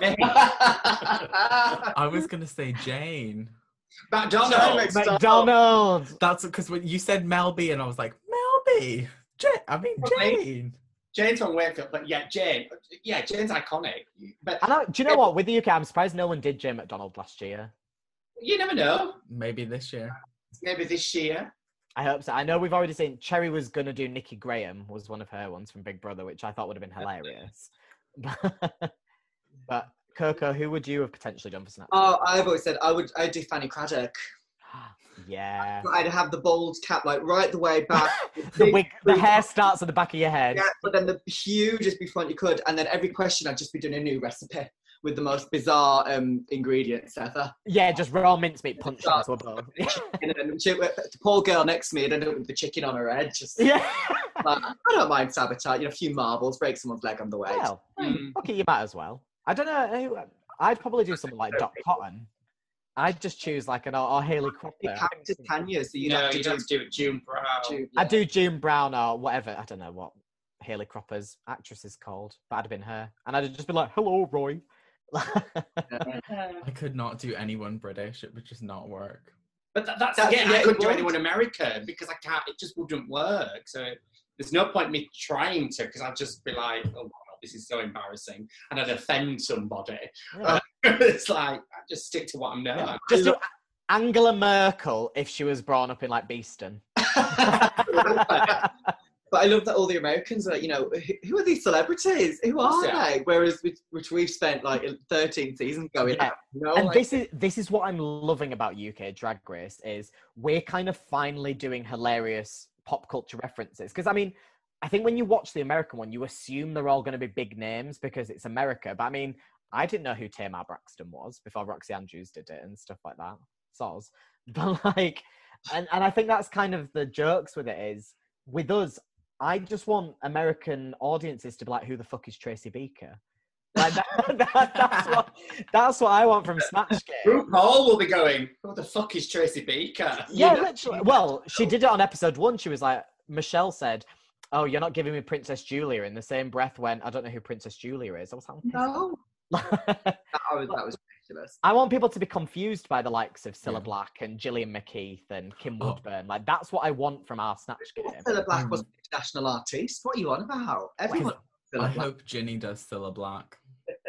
I was gonna say Jane. McDonald's. Stop. McDonald's. That's because when you said Mel B, and I was like Mel B. I mean Jane. Jane's from Wakefield, but yeah, Jane. Yeah, Jane's iconic. But I know, do you know what? With the UK, I'm surprised no one did Jane McDonald last year. you never know. Maybe this year. Maybe this year. I hope so. I know we've already seen Cherry was going to do Nikki Graham, was one of her ones from Big Brother, which I thought would have been hilarious. but Coco, who would you have potentially done for Snatch? Oh, I've always said I would. I'd do Fanny Cradock. Yeah. I'd have the bald cap like right the way back. The wig, the hair starts at the back of your head. Yeah, but then the hugest big front you could, and then every question I'd just be doing a new recipe with the most bizarre um, ingredients ever. Yeah, just raw mincemeat punched into a bowl. The, poor girl next to me, ended up with the chicken on her head. Just yeah. like, I don't mind sabotage, you know, a few marbles, break someone's leg on the way. Well, Mm. okay, you might as well. I don't know. I'd probably do something like Dot Cotton. I'd just choose like an or, or Hayley You Cropper. can't just can you? So you'd no, have to you do, don't do it June Brown. do- I'd do June Brown or whatever. I don't know what Hayley Cropper's actress is called, but I'd have been her, and I'd just be like, "Hello, Roy." I could not do anyone British. It would just not work. But that, that's, That's- yeah, yeah, I couldn't do anyone American because I can't. It just wouldn't work. So there's no point me trying to because I'd just be like, oh, God, this is so embarrassing, and I'd offend somebody. Yeah. it's like I just stick to what I'm known. Yeah. Just Angela Merkel if she was brought up in like Beeston. But I love that all the Americans are, like, you know, who- are these celebrities? Who are Yeah. they? Whereas, which, which we've spent like 13 seasons going, Yeah. no, and this is this is what I'm loving about UK Drag Race is we're kind of finally doing hilarious pop culture references because I mean I think when you watch the American one you assume they're all going to be big names because it's America but I mean I didn't know who Tamar Braxton was before Roxxxy Andrews did it and stuff like that soz but like and and I think that's kind of the jokes with it is with us I just want American audiences to be like who the fuck is Tracy Beaker like that, that, that's what that's what I want from Snatch Game. RuPaul will be going. What the fuck is Tracy Beaker? Yeah, know- literally. Well, she did it on episode one. She was like, Michelle said, "Oh, you're not giving me Princess Julia." In the same breath, when I don't know who Princess Julia is. I was like, no, that was, that was ridiculous. I want people to be confused by the likes of Cilla Yeah. Black and Gillian McKeith and Kim Oh. Woodburn. Like that's what I want from our Snatch game. Cilla Black Um, was an international artist. What are you on about? Everyone. I Black. hope Ginny does Cilla Black.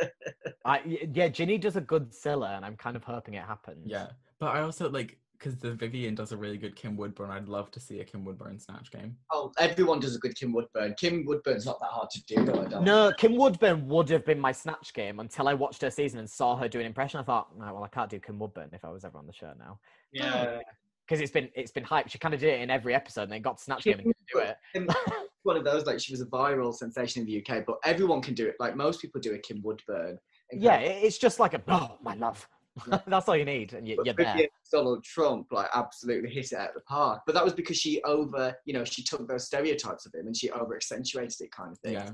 I, y- yeah, Ginny does a good Cilla, and I'm kind of hoping it happens. Yeah, but I also like because the Vivienne does a really good Kim Woodburn. I'd love to see a Kim Woodburn snatch game. Oh, everyone does a good Kim Woodburn. Kim Woodburn's not that hard to do, though. I don't. No, Kim Woodburn would have been my snatch game until I watched her season and saw her do an impression. I thought, no, well, I can't do Kim Woodburn if I was ever on the show now. Yeah. Oh, because it's been it's been hyped. She kind of did it in every episode, and then got snatch game and didn't do it. One of those like she was a viral sensation in the UK, but everyone can do it. Like most people do a Kim Woodburn. Yeah, kind of- it- it's just like a oh my love. Yeah. That's all you need, and you, but you're there. Donald Trump like absolutely hit it out of the park. But that was because she over, you know, she took those stereotypes of him and she over accentuated it kind of thing. Yeah,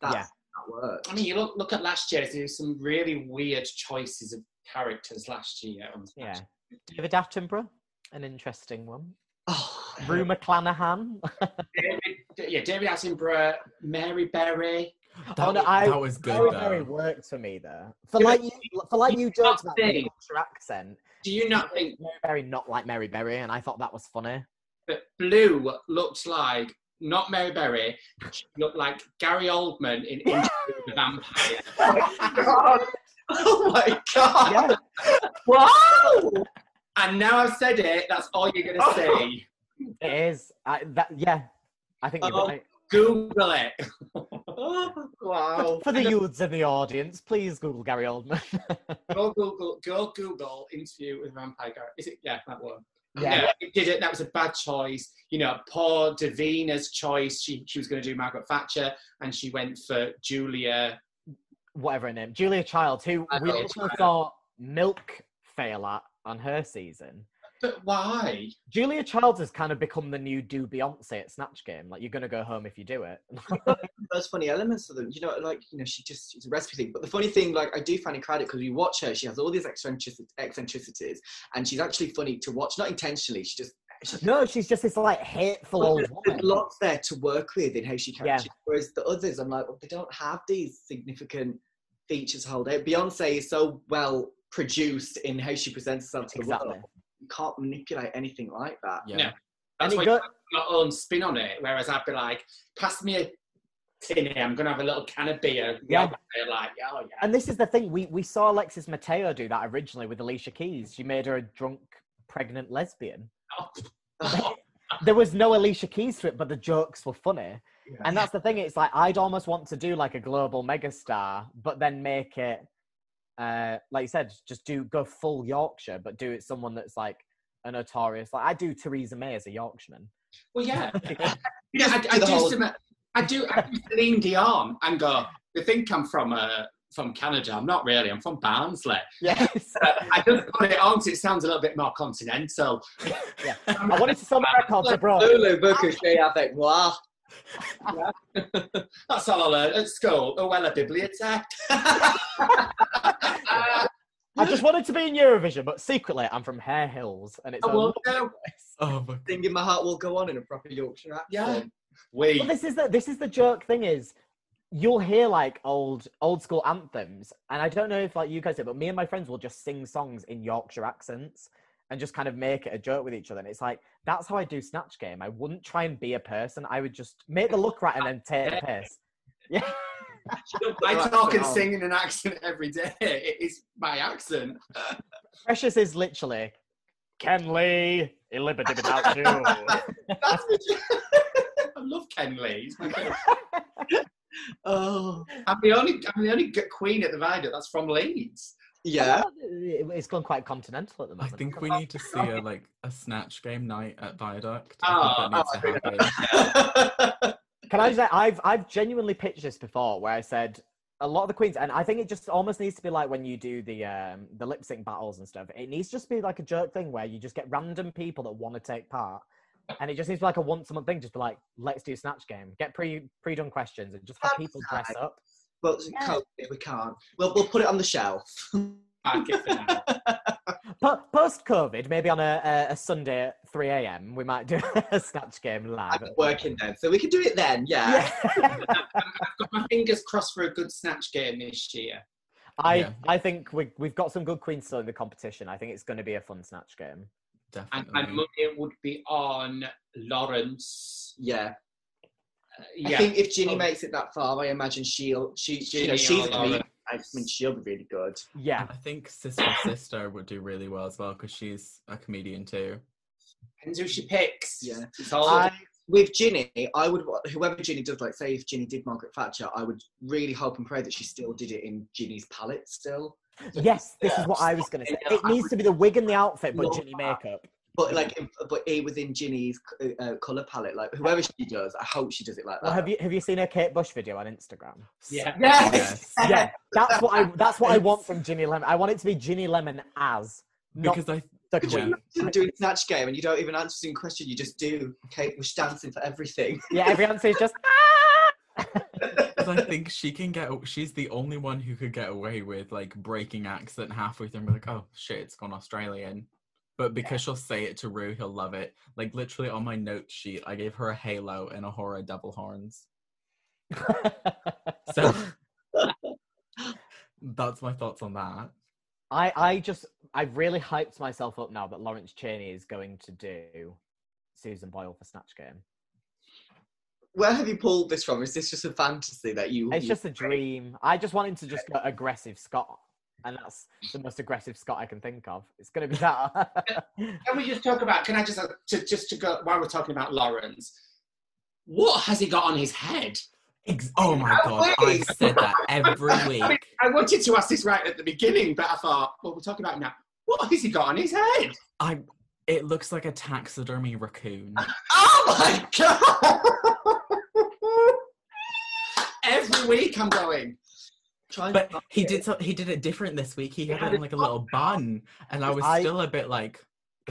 That's Yeah. that worked. I mean, you look look at last year. There was some really weird choices of characters last year. on Yeah. Snatch. David Attenborough, an interesting one. oh, Rue McClanahan. David, yeah, David Attenborough, Mary Berry. That, Oh, no, I- that was good Very, though. very works for me there. For like you, for like you you jokes not about the think- Yorkshire accent. Do you not think Mary Berry not like Mary Berry, and I thought that was funny. But Blu looked like not Mary Berry? She looked like Gary Oldman in Interview with the Vampire. oh my god! Oh yeah, Wow! And now I've said it. That's all you're gonna see. it is. I, that yeah, I think you're Oh. right. Google it. wow. For the youths in the audience, please Google Gary Oldman. Go Google. Go Google. Interview with Vampire Gary. Is it? Yeah, that one. yeah, it did it. That was a bad choice. You know, poor Davina's choice. She she was going to do Margaret Thatcher, and she went for Julia. whatever her name, Julia Child, who I we also saw Milk fail at on her season. But why? Julia Childs has kind of become the new do Beyonce at Snatch Game. Like you're gonna go home if you do it. Those funny elements of them, you know, like you know, she just it's a recipe thing. But the funny thing, like I do find it credit because we watch her, she has all these eccentrici- eccentricities, and she's actually funny to watch. Not intentionally, she just no, she's just this like hateful old there's lots there to work with in how she Yeah. catches. Whereas the others, I'm like, well, they don't have these significant features to hold out. Beyonce is so well produced in how she presents herself to the Exactly. world. You can't manipulate anything like that. Yeah. No. That's And why it you go- your own spin on it. Whereas I'd be like, pass me a tinny. I'm going to have a little can of beer. Yeah. Like, oh yeah. And this is the thing, we, we saw Alexis Mateo do that originally with Alicia Keys. She made her a drunk, pregnant lesbian. Oh. There was no Alicia Keys to it, but the jokes were funny. And that's the thing, it's like I'd almost want to do like a global megastar, but then make it uh like you said, just do go full Yorkshire, but do it someone that's like a notorious like I do Theresa May as a Yorkshireman. Well, yeah. Know, I, do I do whole- some, I do, I do Celine Dion and go, they think I'm from, uh, from Canada. I'm not really. I'm from Barnsley. Yes. Uh, I just put it on because it sounds a little bit more continental. Yeah. I wanted to sell my records abroad. Lulu Bookershey avec moi. That's all I learned at school. Oh, well, a bibliothèque. I just wanted to be in Eurovision, but secretly I'm from Hare Hills and it's I a will lovely do. Oh my Singing My Heart Will Go On in a proper Yorkshire accent. Yeah. We. Well, this is the this is the joke thing is you'll hear like old old school anthems, and I don't know if like you guys do, but me and my friends will just sing songs in Yorkshire accents and just kind of make it a joke with each other. And it's like that's how I do Snatch Game. I wouldn't try and be a person. I would just make the look right and then take the piss. Yeah, I talk and sing in an accent every day. It is my accent. Precious is literally Ken Lee, illibidibidoubt That's what you- I love Ken Lee. He's my favourite. oh. I'm the only. I'm the only queen at the Viaduct that's from Leeds. Yeah. It's gone quite continental at the moment. I think we need to see a like a snatch game night at Viaduct. Oh, I think that needs to happen. Can I say I've I've genuinely pitched this before where I said a lot of the queens and I think it just almost needs to be like when you do the um the lip sync battles and stuff. It needs to just be like a jerk thing where you just get random people that want to take part. And it just needs to be like a once a month thing, just be like, let's do a snatch game. Get pre pre done questions and just have That's people dress nice. up. But COVID, we can't. Well, we'll put it on the shelf. Back it for now. Po- Post COVID, maybe on a, a, a Sunday at 3 a.m., we might do a snatch game live. I'm working then, so we can do it then. Yeah. Yeah. I've got my fingers crossed for a good snatch game this year. I, Yeah. I think we, we've got some good queens still in the competition. I think it's going to be a fun snatch game. And Definitely. my money would be on Lawrence. Yeah. Uh, I think if Ginny Oh. makes it that far, I imagine she'll she, she you know Ginny she's or a queen. I mean, she'll be really good. Yeah. I think Sister Sister would do really well as well because she's a comedian too. Depends who she picks. Yeah. I, With Ginny, I would whoever Ginny does, like say if Ginny did Margaret Thatcher, I would really hope and pray that she still did it in Ginny's palette still. yes, this is what I was going to say. It needs to be the wig and the outfit, but Ginny makeup. But like, but it was in Ginny's uh, color palette. Like whoever she does, I hope she does it like that. Well, have you have you seen her Kate Bush video on Instagram? Yeah. Yes. Yeah, that's what I that's what I want from Ginny Lemon. I want it to be Ginny Lemon as Because I the Could you queen. imagine doing Snatch Game and you don't even answer a single question, you just do Kate Bush dancing for everything. Yeah, every answer is just. Because I think she can get. She's the only one who could get away with like breaking accent halfway through and be like, "Oh shit, it's gone Australian." But because she'll say it to Ru, he'll love it. Like literally on my note sheet, I gave her a halo and a horror devil horns. So that's my thoughts on that. I I just I've really hyped myself up now that Lawrence Chaney is going to do Susan Boyle for Snatch Game. Where have you pulled this from? Is this just a fantasy that you? It's you- just a dream. I just want him to just go aggressive Scott, and that's the most aggressive Scott I can think of. It's going to be that. Can we just talk about? Can I just uh, to, just to go while we're talking about Lawrence? What has he got on his head? Ex- oh my Oh, god, wait. I've said that every I, mean, week. I wanted to ask this right at the beginning, but I thought, well, we're talking about now. What has he got on his head? I. It looks like a taxidermy raccoon. Oh my god! Every week I'm going. Trying But to- he did so, he did it different this week. He had had it in a like a little bun, and I was I- still a bit like,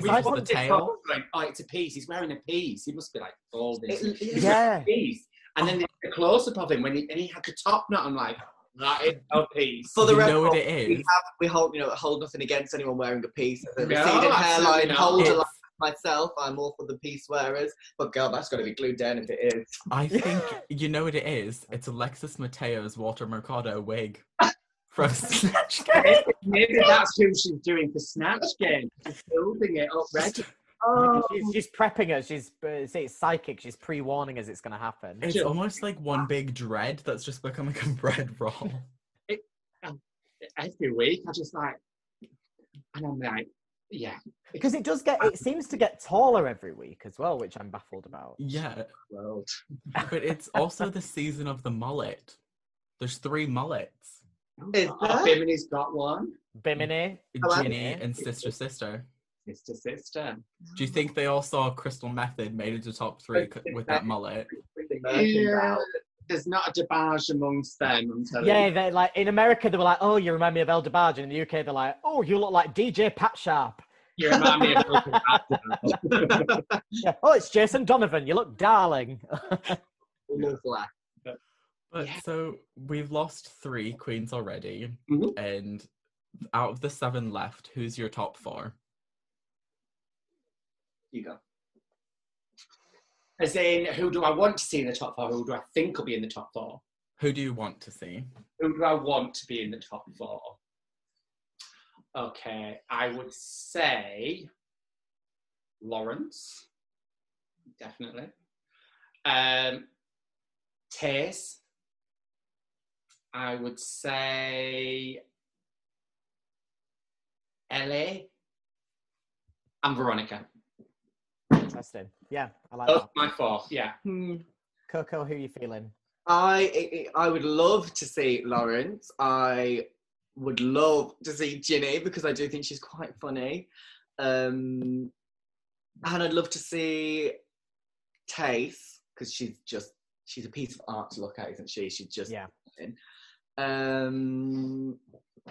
We that just the tail? Going, oh, it's a piece. He's wearing a piece. He must be like bald. It- isn't it- yeah. piece. And then the close up of him when he and he had the top knot. I'm like, that is a piece. For the you record, know what it we have we hold you know hold nothing against anyone wearing a piece. The No, receding hairline absolutely hold a It's- lot myself. I'm all for the peace wearers, but girl, that's got to be glued down if it is. I think you know what it is. It's Alexis Mateo's Walter Mercado wig from Snatch Game. Maybe that's who she's doing for Snatch Game. She's building it up ready. Oh, she's, she's prepping us. She's uh, say it's psychic. She's pre-warning us it's going to happen. It's Sure. almost like one big dread that's just become like a bread roll. every week I just like, and I'm like, yeah, Because it does get. It seems to get taller every week as well, which I'm baffled about. Yeah, world. but it's also the season of the mullet. There's three mullets: oh, Is Oh, there? Bimini's got one. Bimini. Ginny and Sister Sister. Sister, sister. Do you think they all saw Crystal Methyd made it to top three with that mullet? Yeah, there's not a DeBarge amongst them. I'm telling Yeah, you. they like in America they were like, "Oh, you remind me of El DeBarge," and in the UK they're like, "Oh, you look like DJ Pat Sharp." You remind me of Uncle Pat. Yeah. Oh, it's Jason Donovan. You look darling. Lovely. But Yeah. so we've lost three queens already, Mhm. and out of the seven left, who's your top four? You go. As in, who do I want to see in the top four? Who do I think will be in the top four? Who do you want to see? Who do I want to be in the top four? Okay, I would say Lawrence, definitely. Um, Tayce, I would say Ellie and Veronica. Interesting. Yeah, I like Those that. my four, yeah. Hmm. Coco, who are you feeling? I I I would love to see Lawrence. I would love to see Ginny because I do think she's quite funny. Um, and I'd love to see Tayce because she's just she's a piece of art to look at, isn't she? She's just Yeah. um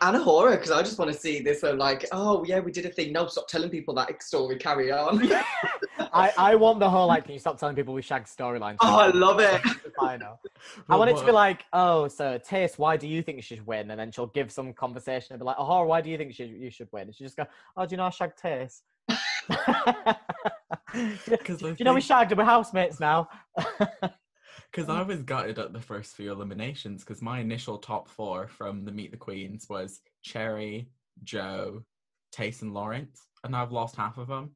and A'Whora because I just want to see this. So like, oh yeah, we did a thing. No, stop telling people that story. Carry on. I, I want the whole like, can you stop telling people we shag storyline? oh, I love it. I know. I want it to be like, oh, so Tayce, why do you think she should win? And then she'll give some conversation and be like, oh, horror, why do you think she, you should win? And she just go, oh, do you know I shagged Tayce? Because you know we shagged and we're housemates now? Because I was gutted at the first few eliminations because my initial top four from the Meet the Queens was Cherry, Joe, Tayce, and Lawrence, and I've lost half of them.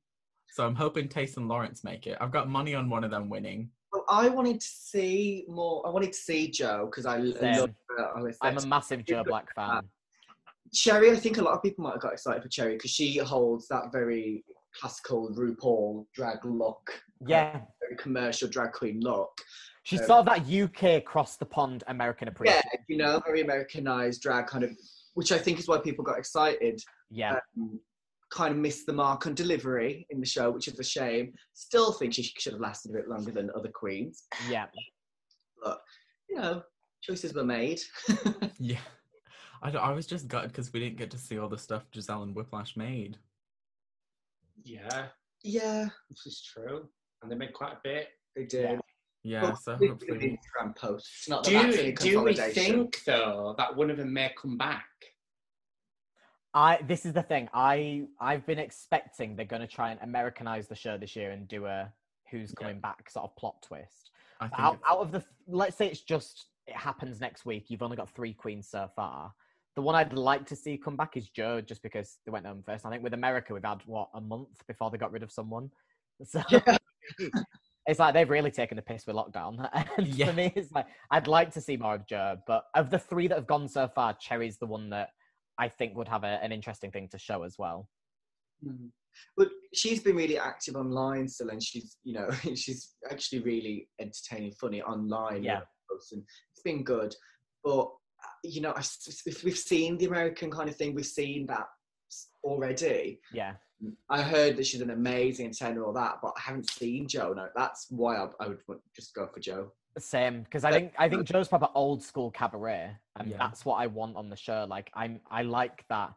So I'm hoping Tayce and Lawrence make it. I've got money on one of them winning. Well, I wanted to see more. I wanted to see Joe because I love I'll I'm a massive Joe Black fan. Cherry, I think a lot of people might have got excited for Cherry because she holds that very classical RuPaul drag look, Yeah, very commercial drag queen look. She's Um, sort of that UK across the pond American Yeah, you know, very Americanized drag kind of, which I think is why people got excited. Yeah, Um, kind of missed the mark on delivery in the show, which is a shame. Still think she should have lasted a bit longer than other queens. yeah. But, you know, choices were made. Yeah. I, I was just gutted because we didn't get to see all the stuff Giselle and Whiplash made. Yeah, yeah, this is true. And they made quite a bit. they did. Yeah, But so hopefully. Instagram posts. Not that Do, that's any do we think, though, that one of them may come back? I this is the thing. I I've been expecting they're going to try and Americanize the show this year and do a who's coming back sort of plot twist. Out, out of the let's say it's just it happens next week. You've only got three queens so far. The one I'd like to see come back is Joe, just because they went home first. I think with America we've had what a month before they got rid of someone. So it's like they've really taken the piss with lockdown. And Yeah. for me, it's like I'd like to see more of Joe, but of the three that have gone so far, Cherry's the one that I think would have a, an interesting thing to show as well. But she's been really active online still, and she's, you know, she's actually really entertaining, funny online. Yeah. And it's been good. But, uh, you know, I s- if we've seen the American kind of thing, we've seen that already. Yeah. I heard that she's an amazing entertainer, all that, but I haven't seen Joe. No, that's why I, I would just go for Joe. Same, because I think I think Joe's proper old school cabaret, and Yeah. that's what I want on the show. Like I'm, I like that.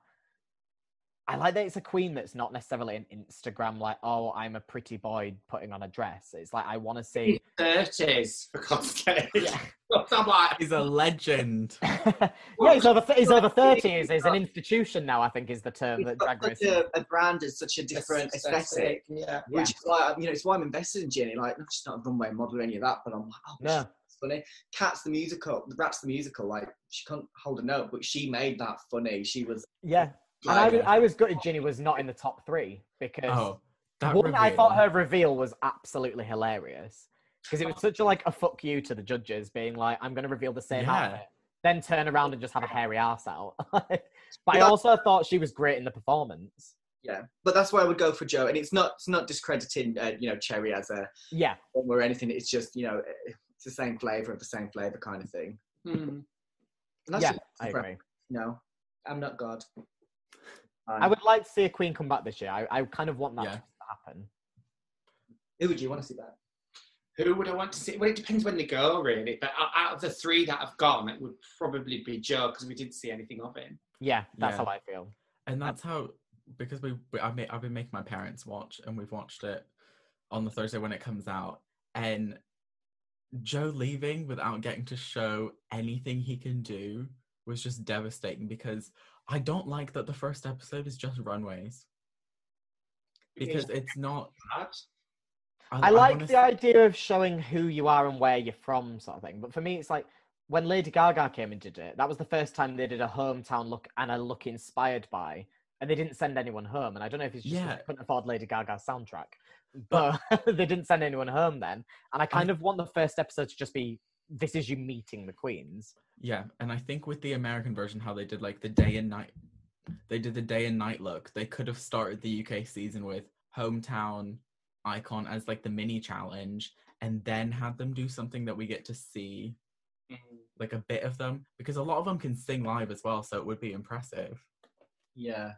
I like that it's a queen that's not necessarily an Instagram like, oh, I'm a pretty boy putting on a dress. It's like I want to see. Thirties, for God's sake. Yeah. I'm like, He's a legend. yeah, he's over. He's over thirty. He's, he's an institution now. I think is the term that We've got Drag Race. such a, a brand is such a different aesthetic. Yeah. Yeah. Which is why you know it's why I'm invested in Ginny. Like, not she's not a runway model or any of that, but I'm like, oh, No. she's funny. Cat's the musical, Rat's the musical. Like, she can't hold a note, but she made that funny. She was. Yeah, and I was, I was gutted Ginny was not in the top three because Oh, that one, I thought her reveal was absolutely hilarious because it was such a like a fuck you to the judges, being like, "I'm going to reveal the same Yeah. outfit," then turn around and just have a hairy ass out. but I also thought she was great in the performance. yeah, but that's why I would go for Joe. And it's not it's not discrediting uh, you know Cherry as a Yeah, or anything. It's just you know it's the same flavor of the same flavor kind of thing. And that's yeah, I agree. No, I'm not God. I would like to see a queen come back this year. I, I kind of want that Yeah. to happen. Who would you want to see that? Who would I want to see? Well, it depends when they go, really. But out- out of the three that have gone, it would probably be Joe because we didn't see anything of him. Yeah, that's Yeah. how I feel. And that's how because we, we I've, made, I've been making my parents watch, and we've watched it on the Thursday when it comes out, and Joe leaving without getting to show anything he can do was just devastating because I don't like that the first episode is just runways because it's not. Bad. I like wanna the s- idea of showing who you are and where you're from, sort of thing. But for me, it's like when Lady Gaga came and did it. That was the first time they did a hometown look and a look inspired by, and they didn't send anyone home. And I don't know if it's just Yeah. they couldn't afford Lady Gaga's soundtrack, but they didn't send anyone home then. And I kind of want the first episode to just be this is you meeting the queens. Yeah, and I think with the American version, how they did like the day and night, they did the day and night look. They could have started the UK season with hometown icon as like the mini challenge, and then had them do something that we get to see mm-hmm. like a bit of them because a lot of them can sing live as well, so it would be impressive. Yeah.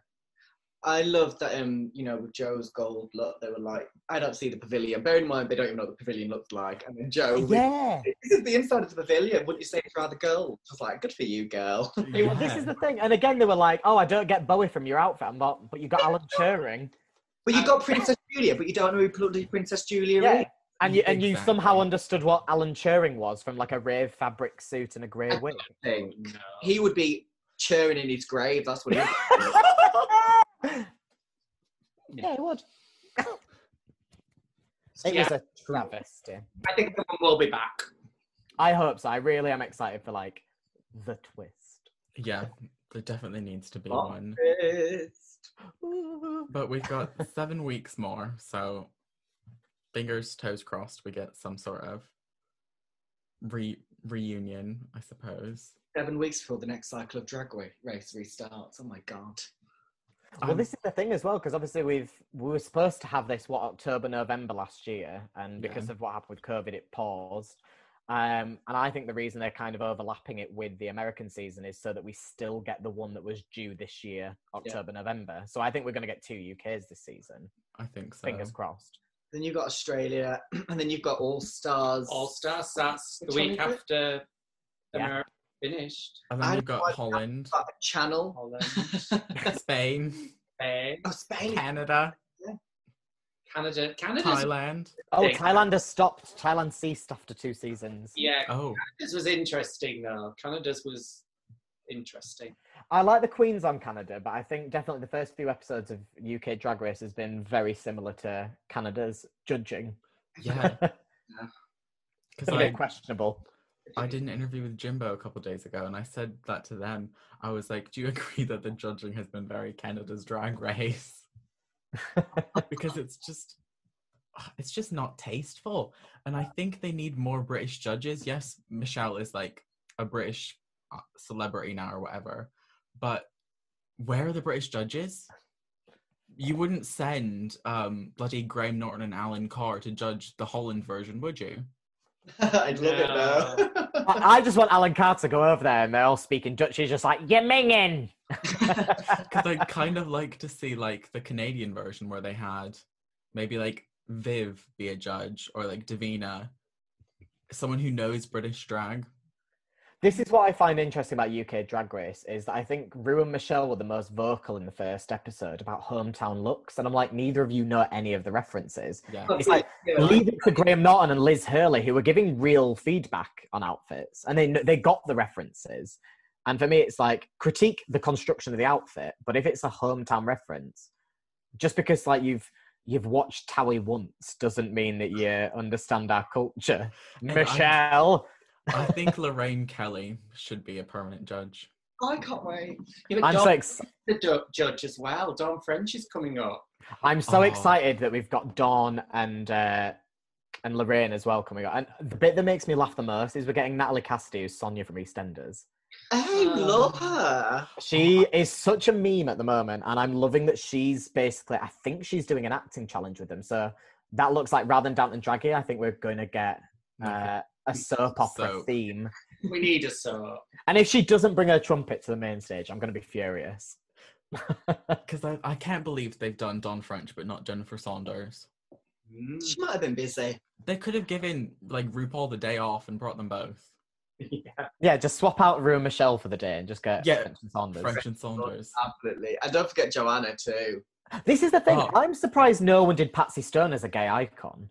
I love that, um, you know, with Joe's gold look, they were like, I don't see the pavilion. Bear in mind, they don't even know what the pavilion looks like. And then Joe, with- Yeah. this is the inside of the pavilion. Wouldn't you say it's rather gold? I was like, good for you, girl. Well, this is the thing. And again, they were like, "Oh, I don't get Bowie from your outfit." I'm like, "But you got Alan Turing." But you got Princess Julia, but you don't know who bloody Princess Julia Yeah. is. And you and you somehow understood what Alan Turing was from like a rave fabric suit and a grey wig. Thing. No. He would be churning in his grave. That's what he yeah, it would. It Yeah. was a travesty. I think someone will be back. I hope so. I really am excited for like the twist. Yeah, there definitely needs to be Oh. one. is. But we've got seven weeks more, so fingers toes crossed we get some sort of re reunion, I suppose. Seven weeks before the next cycle of drag Ra- race restarts. Oh my god. Well, I'm- this is the thing as well, because obviously we've we were supposed to have this what October, November last year, and because Yeah. of what happened with COVID, it paused. Um, and I think the reason they're kind of overlapping it with the American season is so that we still get the one that was due this year, October, November. So I think we're going to get two UKs this season. I think so. Fingers crossed. Then you've got Australia, and then you've got All Stars. All Stars. That's the Which one week is it? after Yeah. America finished. And I then you've got like. Holland, Got a channel. Holland, Spain, Spain, oh, Spain. Canada, Canada. Canada's Thailand. Oh, Thailand has stopped. Thailand ceased after two seasons. yeah. Oh, Canada's was interesting though. Canada's was interesting. I like the Queens on Canada, but I think definitely the first few episodes of UK Drag Race has been very similar to Canada's judging. yeah. it's Because a bit I, questionable. I did an interview with Jimbo a couple days ago, and I said that to them. I was like, "Do you agree that the judging has been very Canada's Drag Race?" because it's just, it's just not tasteful, and I think they need more British judges. Yes, Michelle is like a British uh, celebrity now or whatever, but where are the British judges? You wouldn't send um, bloody Graham Norton and Alan Carr to judge the Holland version, would you? I'd love it though. I, I just want Alan Carr to go over there and they're all speaking Dutch. He's just like, you're minging. Because I'd kind of like to see like the Canadian version where they had maybe like Viv be a judge or like Davina, someone who knows British drag. This is what I find interesting about UK Drag Race is that I think Ru and Michelle were the most vocal in the first episode about hometown looks, and I'm like, neither of you know any of the references. Yeah. It's like leave it to Graham Norton and Liz Hurley, who were giving real feedback on outfits, and they they got the references. And for me, it's like critique the construction of the outfit, but if it's a hometown reference, just because like you've you've watched Towie once doesn't mean that you understand our culture. And I- Michelle, I think Lorraine Kelly should be a permanent judge. I can't wait. Yeah, but I'm so ex- the du- judge as well. Dawn French is coming up. I'm so Oh. excited that we've got Dawn and uh, and Lorraine as well coming up. And the bit that makes me laugh the most is we're getting Natalie Cassidy, who's Sonia from EastEnders. I Uh, love her. She is such a meme at the moment, and I'm loving that she's basically. I think she's doing an acting challenge with them. So that looks like rather than Downton Draggy, I think we're going to get uh, a soap opera Soap. theme. We need a soap. And if she doesn't bring her trumpet to the main stage, I'm going to be furious. Because I, I can't believe they've done Dawn French but not Jennifer Saunders. Mm. She might have been busy. They could have given like RuPaul the day off and brought them both. yeah. yeah, just swap out Ru and Michelle for the day and just get Yeah, French and Saunders. French and Saunders. Absolutely. And don't forget Joanna too. This is the thing. Oh. I'm surprised no one did Patsy Stone as a gay icon.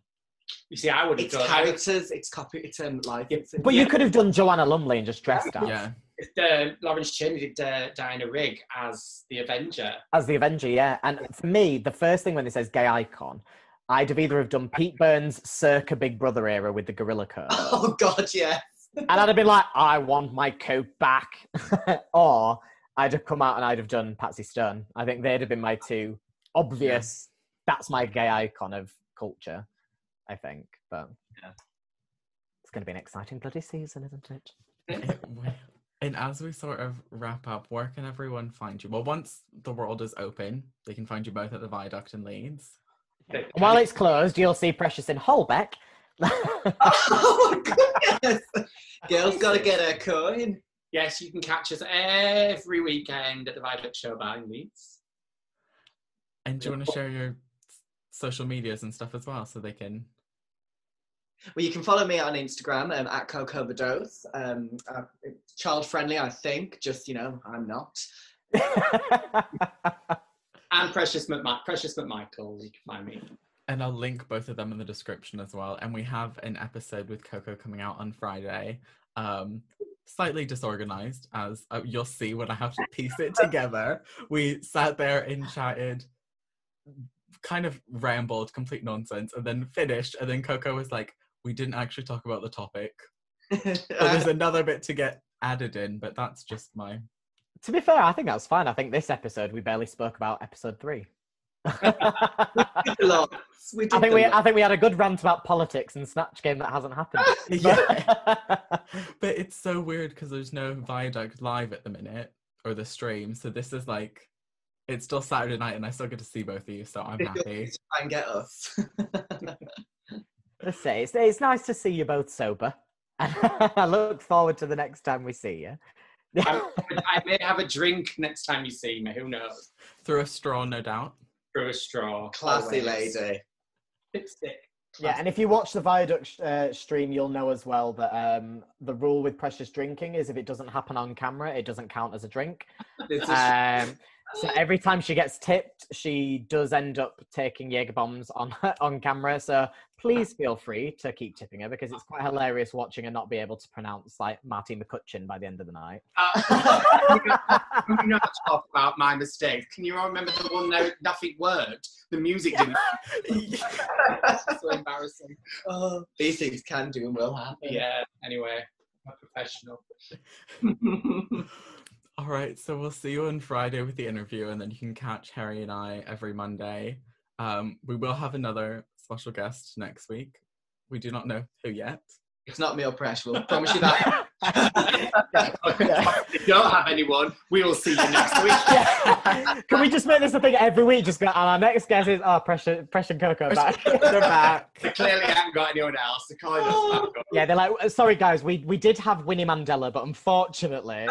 You see, I would have It's done. characters, it's copy, it's um, licensing. But you could have done Joanna Lumley and just dressed up Yeah. If uh, Lawrence Chaney did uh, Diana Rigg as the Avenger. as the Avenger, yeah. And for me, the first thing when it says gay icon, I'd have either have done Pete Burns circa Big Brother era with the gorilla coat. Oh god, yeah. and I'd have been like, I want my coat back. or I'd have come out and I'd have done Patsy Stone. I think they'd have been my two obvious, that's my gay icon of culture, I think. But Yeah. it's going to be an exciting bloody season, isn't it? It will. And as we sort of wrap up, where can everyone find you? Well, once the world is open, they can find you both at the Viaduct in Leeds. And while it's closed, you'll see Precious in Holbeck. oh my goodness. Girl's gotta get her coin. Yes, you can catch us every weekend at the Viaduct Show Bar in Leeds. And do you want to share your social medias and stuff as well so they can? Well, you can follow me on Instagram um, at Coco. Um, uh, child friendly, I think. Just you know, I'm not. And Precious, McMi- Precious McMichael, you can find me. And I'll link both of them in the description as well. And we have an episode with Coco coming out on Friday. Um, slightly disorganized, as uh, you'll see when I have to piece it together. We sat there and chatted, kind of rambled, complete nonsense, and then finished. And then Coco was like, "We didn't actually talk about the topic." But there's another bit to get added in, but that's just my to be fair, I think that's fine. I think this episode we barely spoke about episode three. Lots. We I think we lot. I think we had a good rant about politics and Snatch Game that hasn't happened. Yeah. but it's so weird because there's no Viaduct live at the minute or the stream. So this is like, it's still Saturday night and I still get to see both of you. So I'm happy. try and get us. Let's say it's, it's nice to see you both sober. I look forward to the next time we see you. I'm- I may have a drink next time you see me. Who knows? Through a straw, no doubt. Through a straw. Classy always. lady. Lipstick. Yeah, and if you watch the Viaduct uh, stream, you'll know as well that um, the rule with Precious drinking is if it doesn't happen on camera, it doesn't count as a drink. Um, so every time she gets tipped, she does end up taking Jaeger bombs on on camera. So please feel free to keep tipping her because it's quite hilarious watching her not be able to pronounce like Martine McCutcheon by the end of the night. Uh, we not talk about my mistakes. Can you all remember the one that nothing worked? The music didn't. so embarrassing. oh, these things can do and will happen. Yeah. Anyway, I'm a professional. All right, so we'll see you on Friday with the interview, and then you can catch Harry and I every Monday. Um, we will have another special guest next week. We do not know who yet. It's not me or Presh, we'll promise you that. if you don't have anyone, we will see you next week. Yeah. Can we just make this a thing every week? Just go, and our next guest is oh, Pressure, Pressure Coco back. They're back. They clearly haven't got anyone else. They kind of Yeah, they're like, "Uh, sorry guys, we, we did have Winnie Mandela, but unfortunately,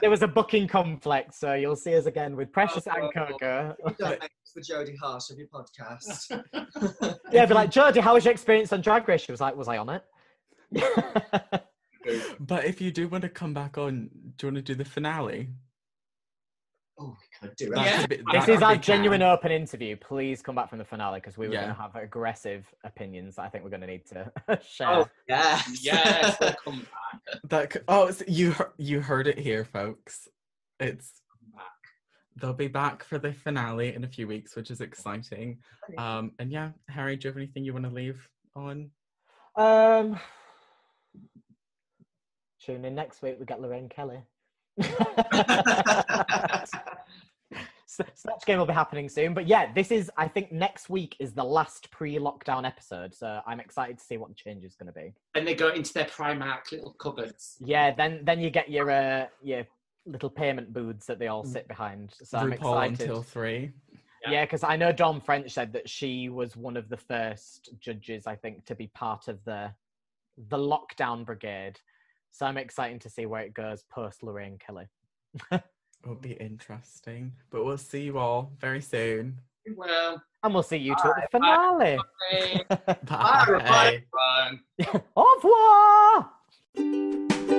there was a booking conflict. So you'll see us again with Precious and Coco. You don't make us the Jodie Harsh of your podcast. Yeah, be like, Jodie, how was your experience on Drag Race? She was like, was I on it? But if you do want to come back on, do you want to do the finale? oh, we could do it. Yeah. could be- this is could our genuine Cam. open interview. Please come back from the finale because we were Yeah. going to have aggressive opinions that I think we're going to need to share. Oh, yes. Yes, we'll come back. That oh, so you you heard it here, folks. It's Come back. They'll be back for the finale in a few weeks, which is exciting. Um, and yeah, Harry, do you have anything you want to leave on? Um, tune in next week. We get Lorraine Kelly. S- Snatch game will be happening soon, but yeah, this is. I think next week is the last pre-lockdown episode, so I'm excited to see what the change is going to be. Then they go into their Primark little cupboards. Yeah, then then you get your uh, your little payment booths that they all mm. sit behind. So I'm RuPaul excited. until three. Yeah, because I know Dawn French said that she was one of the first judges, I think, to be part of the the lockdown brigade. So I'm excited to see where it goes post Lorraine Kelly. It'll be interesting. But we'll see you all very soon. Well, And we'll see you two at the finale. hey, bye, Bye. everyone. Au revoir!